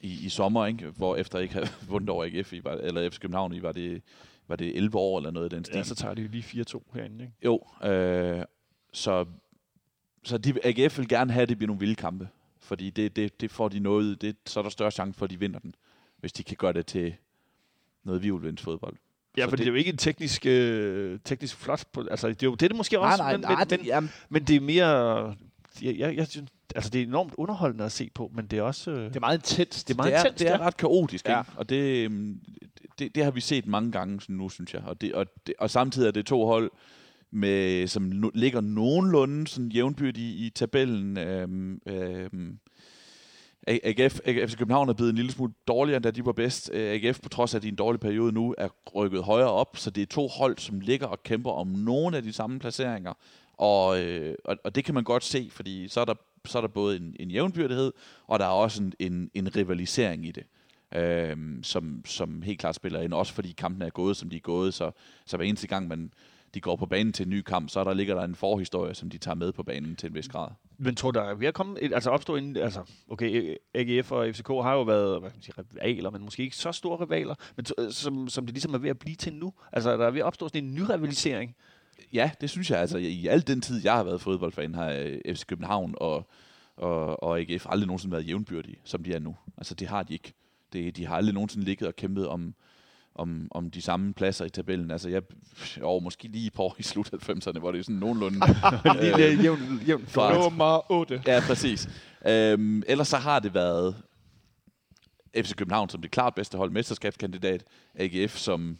i, i sommer, ikke? hvor efter ikke have [laughs] vundet over AGF, i, var, eller FC København i, var det, var det 11 år eller noget i den stil. ja, så tager de lige 4-2 herinde. Ikke? Jo, øh, så, så de, AGF vil gerne have, at det bliver nogle vilde kampe. Fordi det, det, det får de noget, det, så er der større chance for, at de vinder den, hvis de kan gøre det til noget virvelvinds fodbold. Ja, for det, det er jo ikke en teknisk, øh, teknisk flot... På, altså, det er jo det, er det måske også, men, men, det, men, jamen, men det er mere... Jeg, jeg, jeg synes, altså, det er enormt underholdende at se på, men det er også... Øh, Det er meget intenst. det er meget det er, intenst, det er ja. ret kaotisk, Ja. ikke? og det, øhm, det, det har vi set mange gange nu, synes jeg. Og, det, og, det, og samtidig er det to hold, med, som no, ligger nogenlunde sådan jævnbyrdigt i, i tabellen. Øhm, øhm, AGF, AGF København er blevet en lille smule dårligere, end da de var bedst. Øh, AGF, på trods af, at dårlige i en dårlig periode nu, er rykket højere op, så det er to hold, som ligger og kæmper om nogle af de samme placeringer. Og, øh, og, og det kan man godt se, fordi så er der, så er der både en, en jævnbyrdighed, og der er også en, en, en rivalisering i det, øhm, som, som helt klart spiller ind. Også fordi kampen er gået, som de er gået, så, så hver eneste gang, man, de går på banen til en ny kamp, så er der ligger der en forhistorie, som de tager med på banen til en vis grad. Men tror der er ved at komme, et, altså opstå en, altså, okay, AGF og FCK har jo været, hvad kan man sige, rivaler, men måske ikke så store rivaler, men to, som, som det ligesom er ved at blive til nu. Altså, der er ved at opstå sådan en ny rivalisering. Ja, det synes jeg. Altså, i al den tid, jeg har været fodboldfan, har øh, FC København og, og, og AGF aldrig nogensinde været jævnbyrdige, som de er nu. Altså, det har de ikke. Det, de har aldrig nogensinde ligget og kæmpet om, om, om de samme pladser i tabellen. Altså, jeg, og måske lige på i slut 90'erne, hvor det er sådan nogenlunde... En lille jævn, jævn Nummer 8. Ja, præcis. Øhm, ellers så har det været FC København som det klart bedste hold, mesterskabskandidat, AGF som,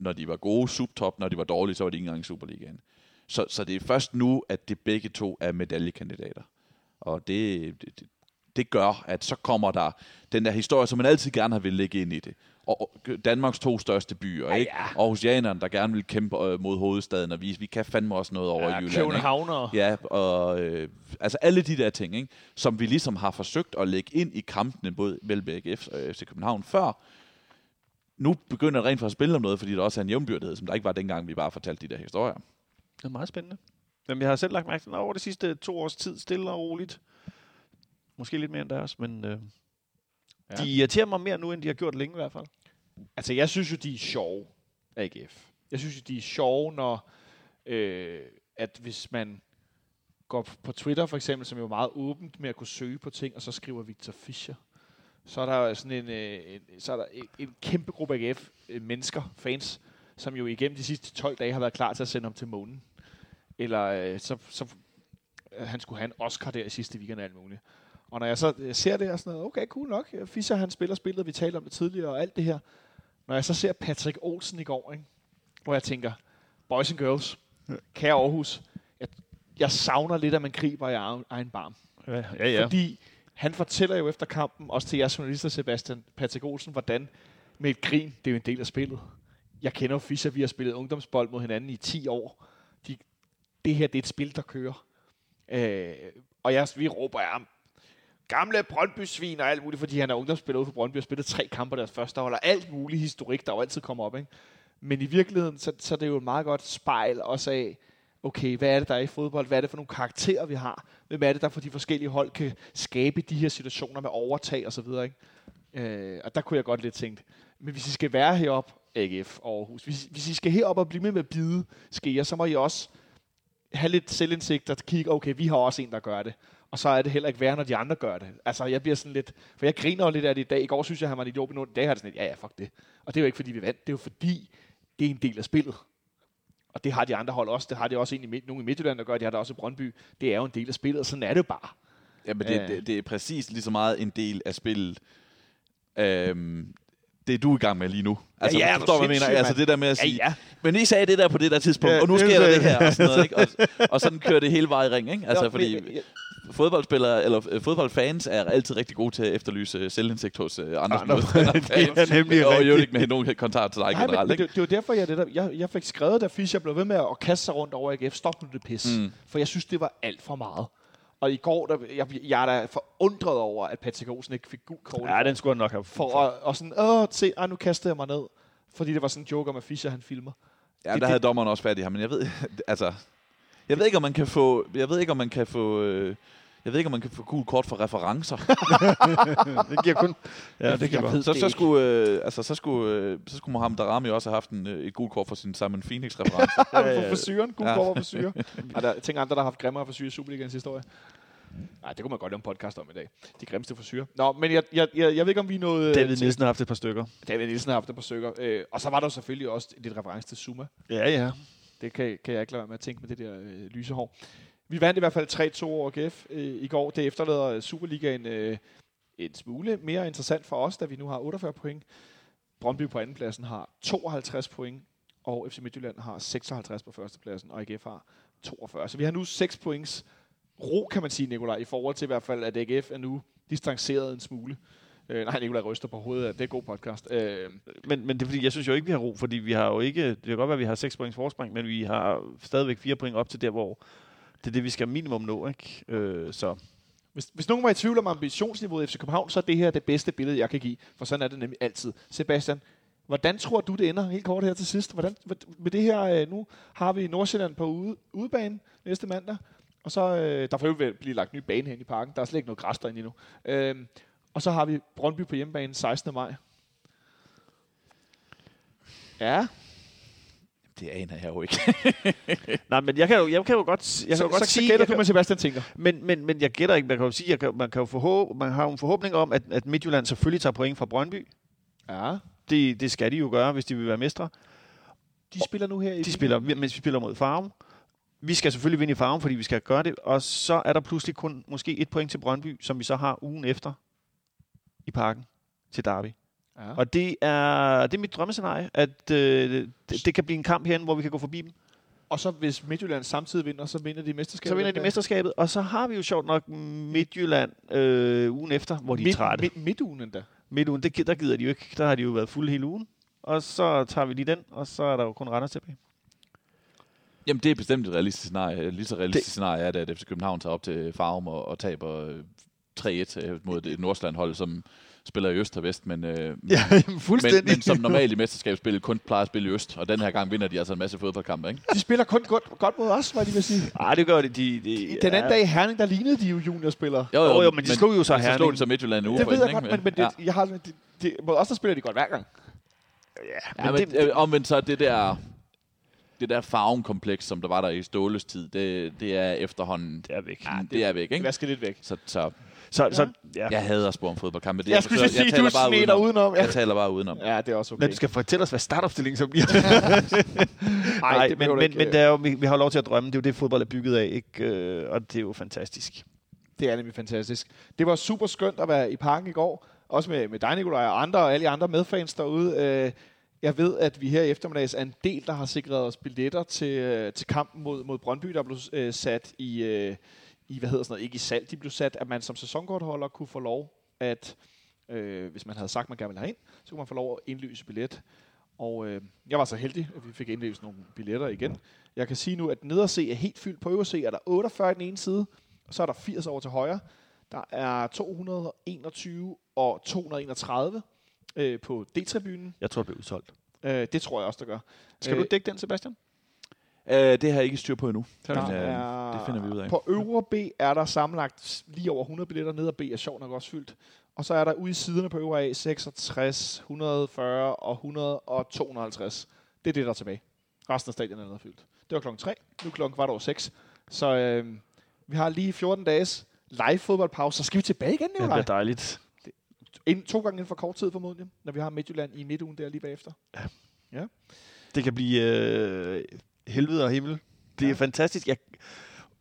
når de var gode, subtop, når de var dårlige, så var de ikke engang i Superligaen. Så, så det er først nu, at det begge to er medaljekandidater. Og det, det, det- det gør, at så kommer der den der historie, som man altid gerne har vil lægge ind i det. Og Danmarks to største byer, ikke? Aarhusianerne, der gerne vil kæmpe øh, mod hovedstaden, og vise, vi kan fandme også noget over i Jylland. ikke? Københavner. Ja, og øh, altså alle de der ting, ikke? som vi ligesom har forsøgt at lægge ind i kampene både mellem AGF og FC København før. Nu begynder det rent for at spille om noget, fordi der også er en jævnbyrdighed, som der ikke var dengang, vi bare fortalte de der historier. Det er meget spændende. Jamen, jeg har selv lagt mærke til, at over de sidste to års tid, stille og roligt, måske lidt mere end deres, men øh, Ja. de irriterer mig mere nu, end de har gjort længe i hvert fald. Altså, jeg synes jo, de er sjove, AGF. Jeg synes jo, de er sjove, når øh, at hvis man går på Twitter for eksempel, som jo er meget åbent med at kunne søge på ting, og så skriver Victor Fischer, så er der jo sådan en, øh, en, så er der en, en kæmpe gruppe AGF øh, mennesker, fans, som jo igennem de sidste 12 dage har været klar til at sende ham til månen. Eller øh, så, så han skulle have en Oscar der i sidste weekend og alt muligt. Og når jeg så øh, ser det, og sådan noget, okay, cool nok. Fischer, han spiller spillet, vi talte om det tidligere, og alt det her. Når jeg så ser Patrick Olsen i går, ikke? hvor jeg tænker, boys and girls, kære Aarhus, jeg, jeg savner lidt, at man griber i egen, egen barm. Ja, ja. ja. Fordi han fortæller jo efter kampen, også til jeres journalister, Sebastian Patrick Olsen, hvordan med et grin, det er jo en del af spillet. Jeg kender jo Fischer, vi har spillet ungdomsbold mod hinanden i 10 år. De, det her, det er et spil, der kører. Øh, og jeg, vi råber af ham, gamle Brøndby-svin og alt muligt, fordi han er ungdomsspiller ude for Brøndby og spillet tre kampe deres første hold, og alt muligt historik, der jo altid kommer op. Ikke? Men i virkeligheden, så, så er det jo et meget godt spejl også af, okay, hvad er det, der er i fodbold? Hvad er det for nogle karakterer, vi har? Hvem er det, der for de forskellige hold kan skabe de her situationer med overtag og så videre, ikke? Øh, og der kunne jeg godt lidt tænkt, men hvis I skal være heroppe, AGF Aarhus, hvis, hvis I skal herop og blive med med at bide jeg, så må I også have lidt selvindsigt og kigge, okay, vi har også en, der gør det. Og så er det heller ikke værre, når de andre gør det. Altså, jeg bliver sådan lidt... For jeg griner jo lidt af det i dag. I går synes jeg, han var en idiot, men nu i dag har det sådan lidt, ja, ja, fuck det. Og det er jo ikke, fordi vi vandt. Det er jo fordi, det er en del af spillet. Og det har de andre hold også. Det har de også midt- nogle i Midtjylland, der gør. De har der også i Brøndby. Det er jo en del af spillet, og sådan er det jo bare. Ja, men det, Ja. det, det er præcis lige så meget en del af spillet. Øhm, det er du i gang med lige nu. Altså, ja, ja, er forstår, hvad jeg mener. Altså mand. det der med at Ja, sige, ja. men I sagde det der på det der tidspunkt, Ja, og nu det sker der det her, og sådan noget, ikke? Og, og sådan kører det hele vejen i ring, ikke? [laughs] Altså, Ja, fordi men- fodboldspillere, eller øh, fodboldfans er altid rigtig gode til at efterlyse øh, selvindsigt hos øh, andre modstandere. [laughs] det er nemlig Og jo ikke med nogen kontakt til dig Nej, generelt, men ikke? det, det var derfor, jeg, det der, jeg, jeg fik skrevet, da Fischer blev ved med at kaste sig rundt over AGF. Stop nu det pis. Mm. Mm. For jeg synes, det var alt for meget. Og i går, der, jeg, jeg er da forundret over, at Patrick Olsen ikke fik gul kort. Ja, den skulle han nok have. For at, og sådan, åh, se, ej, nu kaster jeg mig ned. Fordi det var sådan en joke om, at Fischer han filmer. Ja, det- der det- havde dommeren også fat i ham, men jeg ved, [laughs] altså, jeg ved ikke, om man kan få, jeg ved ikke, om man kan få, øh, jeg ved ikke, om man kan få gul kort for referencer. [laughs] det giver kun... Ja, det kan Jeg godt. ved så, det så, skulle, øh, altså, så, skulle, øh, så skulle Mohamed Darami også have haft en, øh, et gul kort for sin Simon Phoenix-reference. [laughs] Ja, ja, for syren. Gul Ja. ja. for syre. Og [laughs] der, tænker andre, der har haft grimmere for syre i Superligaens historie. Nej, det kunne man godt lave en podcast om i dag. De grimmeste for syre. Nå, men jeg, jeg, jeg, jeg ved ikke, om vi nåede... David til- Nielsen har haft et par stykker. David Nielsen har haft et par stykker. Øh, og så var der selvfølgelig også lidt reference til Zuma. Ja, ja. Det kan, kan jeg ikke lade være med at tænke med det der øh, lyse hår. Vi vandt i hvert fald 3-2 over GF øh, i går. Det efterlader Superligaen øh, en smule mere interessant for os, da vi nu har 48 point. Brøndby på andenpladsen har 52 point, og FC Midtjylland har 56 på førstepladsen, og AGF har 42. Så vi har nu 6 points ro, kan man sige, Nikolaj, i forhold til i hvert fald, at AGF er nu distanceret en smule. Øh, nej, Nikolaj ryster på hovedet. Det er god podcast. Øh, Men, men det er fordi, jeg synes jo ikke, vi har ro, fordi vi har jo ikke... Det kan godt være, at vi har 6 points forspring, men vi har stadigvæk 4 point op til der, hvor det er det, vi skal minimum nå, ikke? Øh, så Hvis, hvis nogen var i tvivl om ambitionsniveauet i FC København, så er det her det bedste billede, jeg kan give. For sådan er det nemlig altid. Sebastian, hvordan tror du, det ender helt kort her til sidst? Hvordan, med det her, øh, nu har vi Nordsjælland på ude, udebane næste mandag. Og så, øh, der får jo blive lagt ny bane hen i parken. Der er slet ikke noget græs derinde endnu. Øhm, og så har vi Brøndby på hjemmebane 16. maj. Ja, det aner jeg jo ikke. [laughs] Nej, men jeg kan jo, jeg kan jo godt, jeg kan så, jo godt så, sige... så gætter du, hvad Sebastian tænker. men, men, men jeg gætter ikke. Man kan jo sige, jeg kan, man, kan jo forhåb, man har jo en forhåbning om, at, at Midtjylland selvfølgelig tager point fra Brøndby. Ja, Det, det skal de jo gøre, hvis de vil være mestre. de spiller nu her i De spiller, mens vi spiller mod Farum. Vi skal selvfølgelig vinde i Farum, fordi vi skal gøre det. Og så er der pludselig kun måske et point til Brøndby, som vi så har ugen efter i parken til Derby. Ja. Og det er, det er mit drømmescenarie, at øh, det, det kan blive en kamp herinde, hvor vi kan gå forbi dem. Og så hvis Midtjylland samtidig vinder, så vinder de mesterskabet. Så vinder de mesterskabet, og så har vi jo sjovt nok Midtjylland øh, ugen efter, hvor de er Midt, trætte. midt, midtugen endda. Midtugen, det, der gider de jo ikke. Der har de jo været fulde hele ugen. Og så tager vi lige den, og så er der jo kun Randers tilbage. Jamen, det er bestemt et realistisk scenarie. Lige så realistisk Det- scenarie er det, at FC København tager op til Farum og, og taber øh, 3-1 øh, mod et Nordsjælland-hold, som spiller i øst og vest, men, øh, Ja, men, fuldstændig. men som normalt i mesterskabsspillet kun plejer at spille i øst, og den her gang vinder de altså en masse fodboldkampe, ikke? De spiller kun godt, godt mod os, hvad de vil sige. Ej, det gør de. de, de Den anden dag i Herning, der lignede de jo juniorspillere. Jo, jo, men de slog jo så men så slog Herning. de så Midtjylland en uge Det ved jeg godt, ikke? men, men det, ja. jeg har, det, det, mod os, der spiller de godt hver gang. Ja, men, det, øh, omvendt så det der, det der farven-kompleks, som der var der i Ståles tid, det, det er efterhånden, Det er væk. ja, det er væk, Det ikke? vasker lidt væk. Så, så Så, så ja. jeg hader at spore om fodboldkampe. Det, Jeg skulle forsøger- sige, jeg du taler bare sneter udenom. udenom. Ja. Jeg taler bare udenom. ja, det er også okay. Men du skal fortælle os, hvad startopstillingen så bliver. [laughs] Nej, men, du men, ikke, men øh. det er jo, vi, vi har lov til at drømme. Det er jo det, fodbold er bygget af, ikke? Øh, og det er jo fantastisk. Det er nemlig fantastisk. Det var super skønt at være i parken i går. Også med, med dig, Nikolaj, og andre og alle de andre medfans derude. Øh, Jeg ved, at vi her i eftermiddags er en del, der har sikret os billetter til, til kampen mod, mod Brøndby, der blev øh, sat i, øh, i, hvad hedder sådan noget, ikke i salg, de blev sat, at man som sæsonkortholder kunne få lov at, øh, hvis man havde sagt, man gerne ville have ind, så kunne man få lov at indløse billet. Og øh, jeg var så heldig, at vi fik indløst nogle billetter igen. Jeg kan sige nu, at nederse er helt fyldt. På øverse er der 48 i den ene side, og så er der 80 over til højre. Der er 221 og 231 øh, på D-tribunen. Jeg tror, det bliver udsolgt. Øh, det tror jeg også, der gør. Skal Øh, du dække den, Sebastian? Øh, det har jeg ikke styr på endnu. Der Men, øh, er, det finder vi ud af. På øvre B er der sammenlagt lige over 100 billetter. Ned B er sjovt nok også fyldt. Og så er der ude i siderne på øvre A 66, 140 og 100 og 250. Det er det, der er tilbage. Resten af stadion er allerede fyldt. Det var klokken 3. Nu er klokken kvart over 6. Så øh, vi har lige 14 dages live fodboldpause. Så skal vi tilbage igen, Det Nicolaj. bliver dejligt. En, to gange inden for kort tid formodentlig, når vi har Midtjylland i midtugen der lige bagefter. Det kan blive øh, helvede og himmel. Det er Ja. fantastisk. Jeg,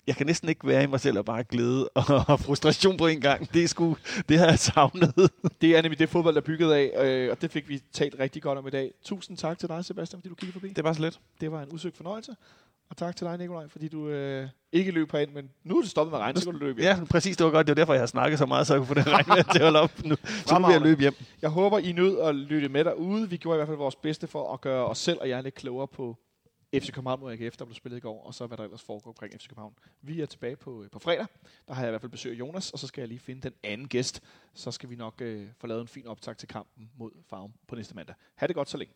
jeg kan næsten ikke være i mig selv og bare glæde og [laughs] frustration på en gang. Det, er sgu, det har jeg savnet. [laughs] Det er nemlig det fodbold, der er bygget af, øh, og det fik vi talt rigtig godt om i dag. Tusind tak til dig, Sebastian, fordi du kiggede forbi. Det var så lidt. Det var en udsøgt fornøjelse. Og tak til dig, Nikolaj, fordi du øh, ikke løb herind, men nu er det stoppet med regn, så kan du løbe hjem. Ja, præcis. Det var godt. Det var derfor, jeg har snakket så meget, så jeg kunne få det regn til at holde op nu. Så nu vil jeg løbe hjem. Jeg håber, I nød at lytte med derude. Vi gjorde i hvert fald vores bedste for at gøre os selv og jer lidt klogere på FC København mod AGF, der blev spillet i går, og så hvad der ellers foregår omkring FC København. Vi er tilbage på, øh, på fredag. Der har jeg i hvert fald besøg af Jonas, og så skal jeg lige finde den anden gæst. Så skal vi nok øh, få lavet en fin optag til kampen mod Farm på næste mandag. Ha' det godt så længe.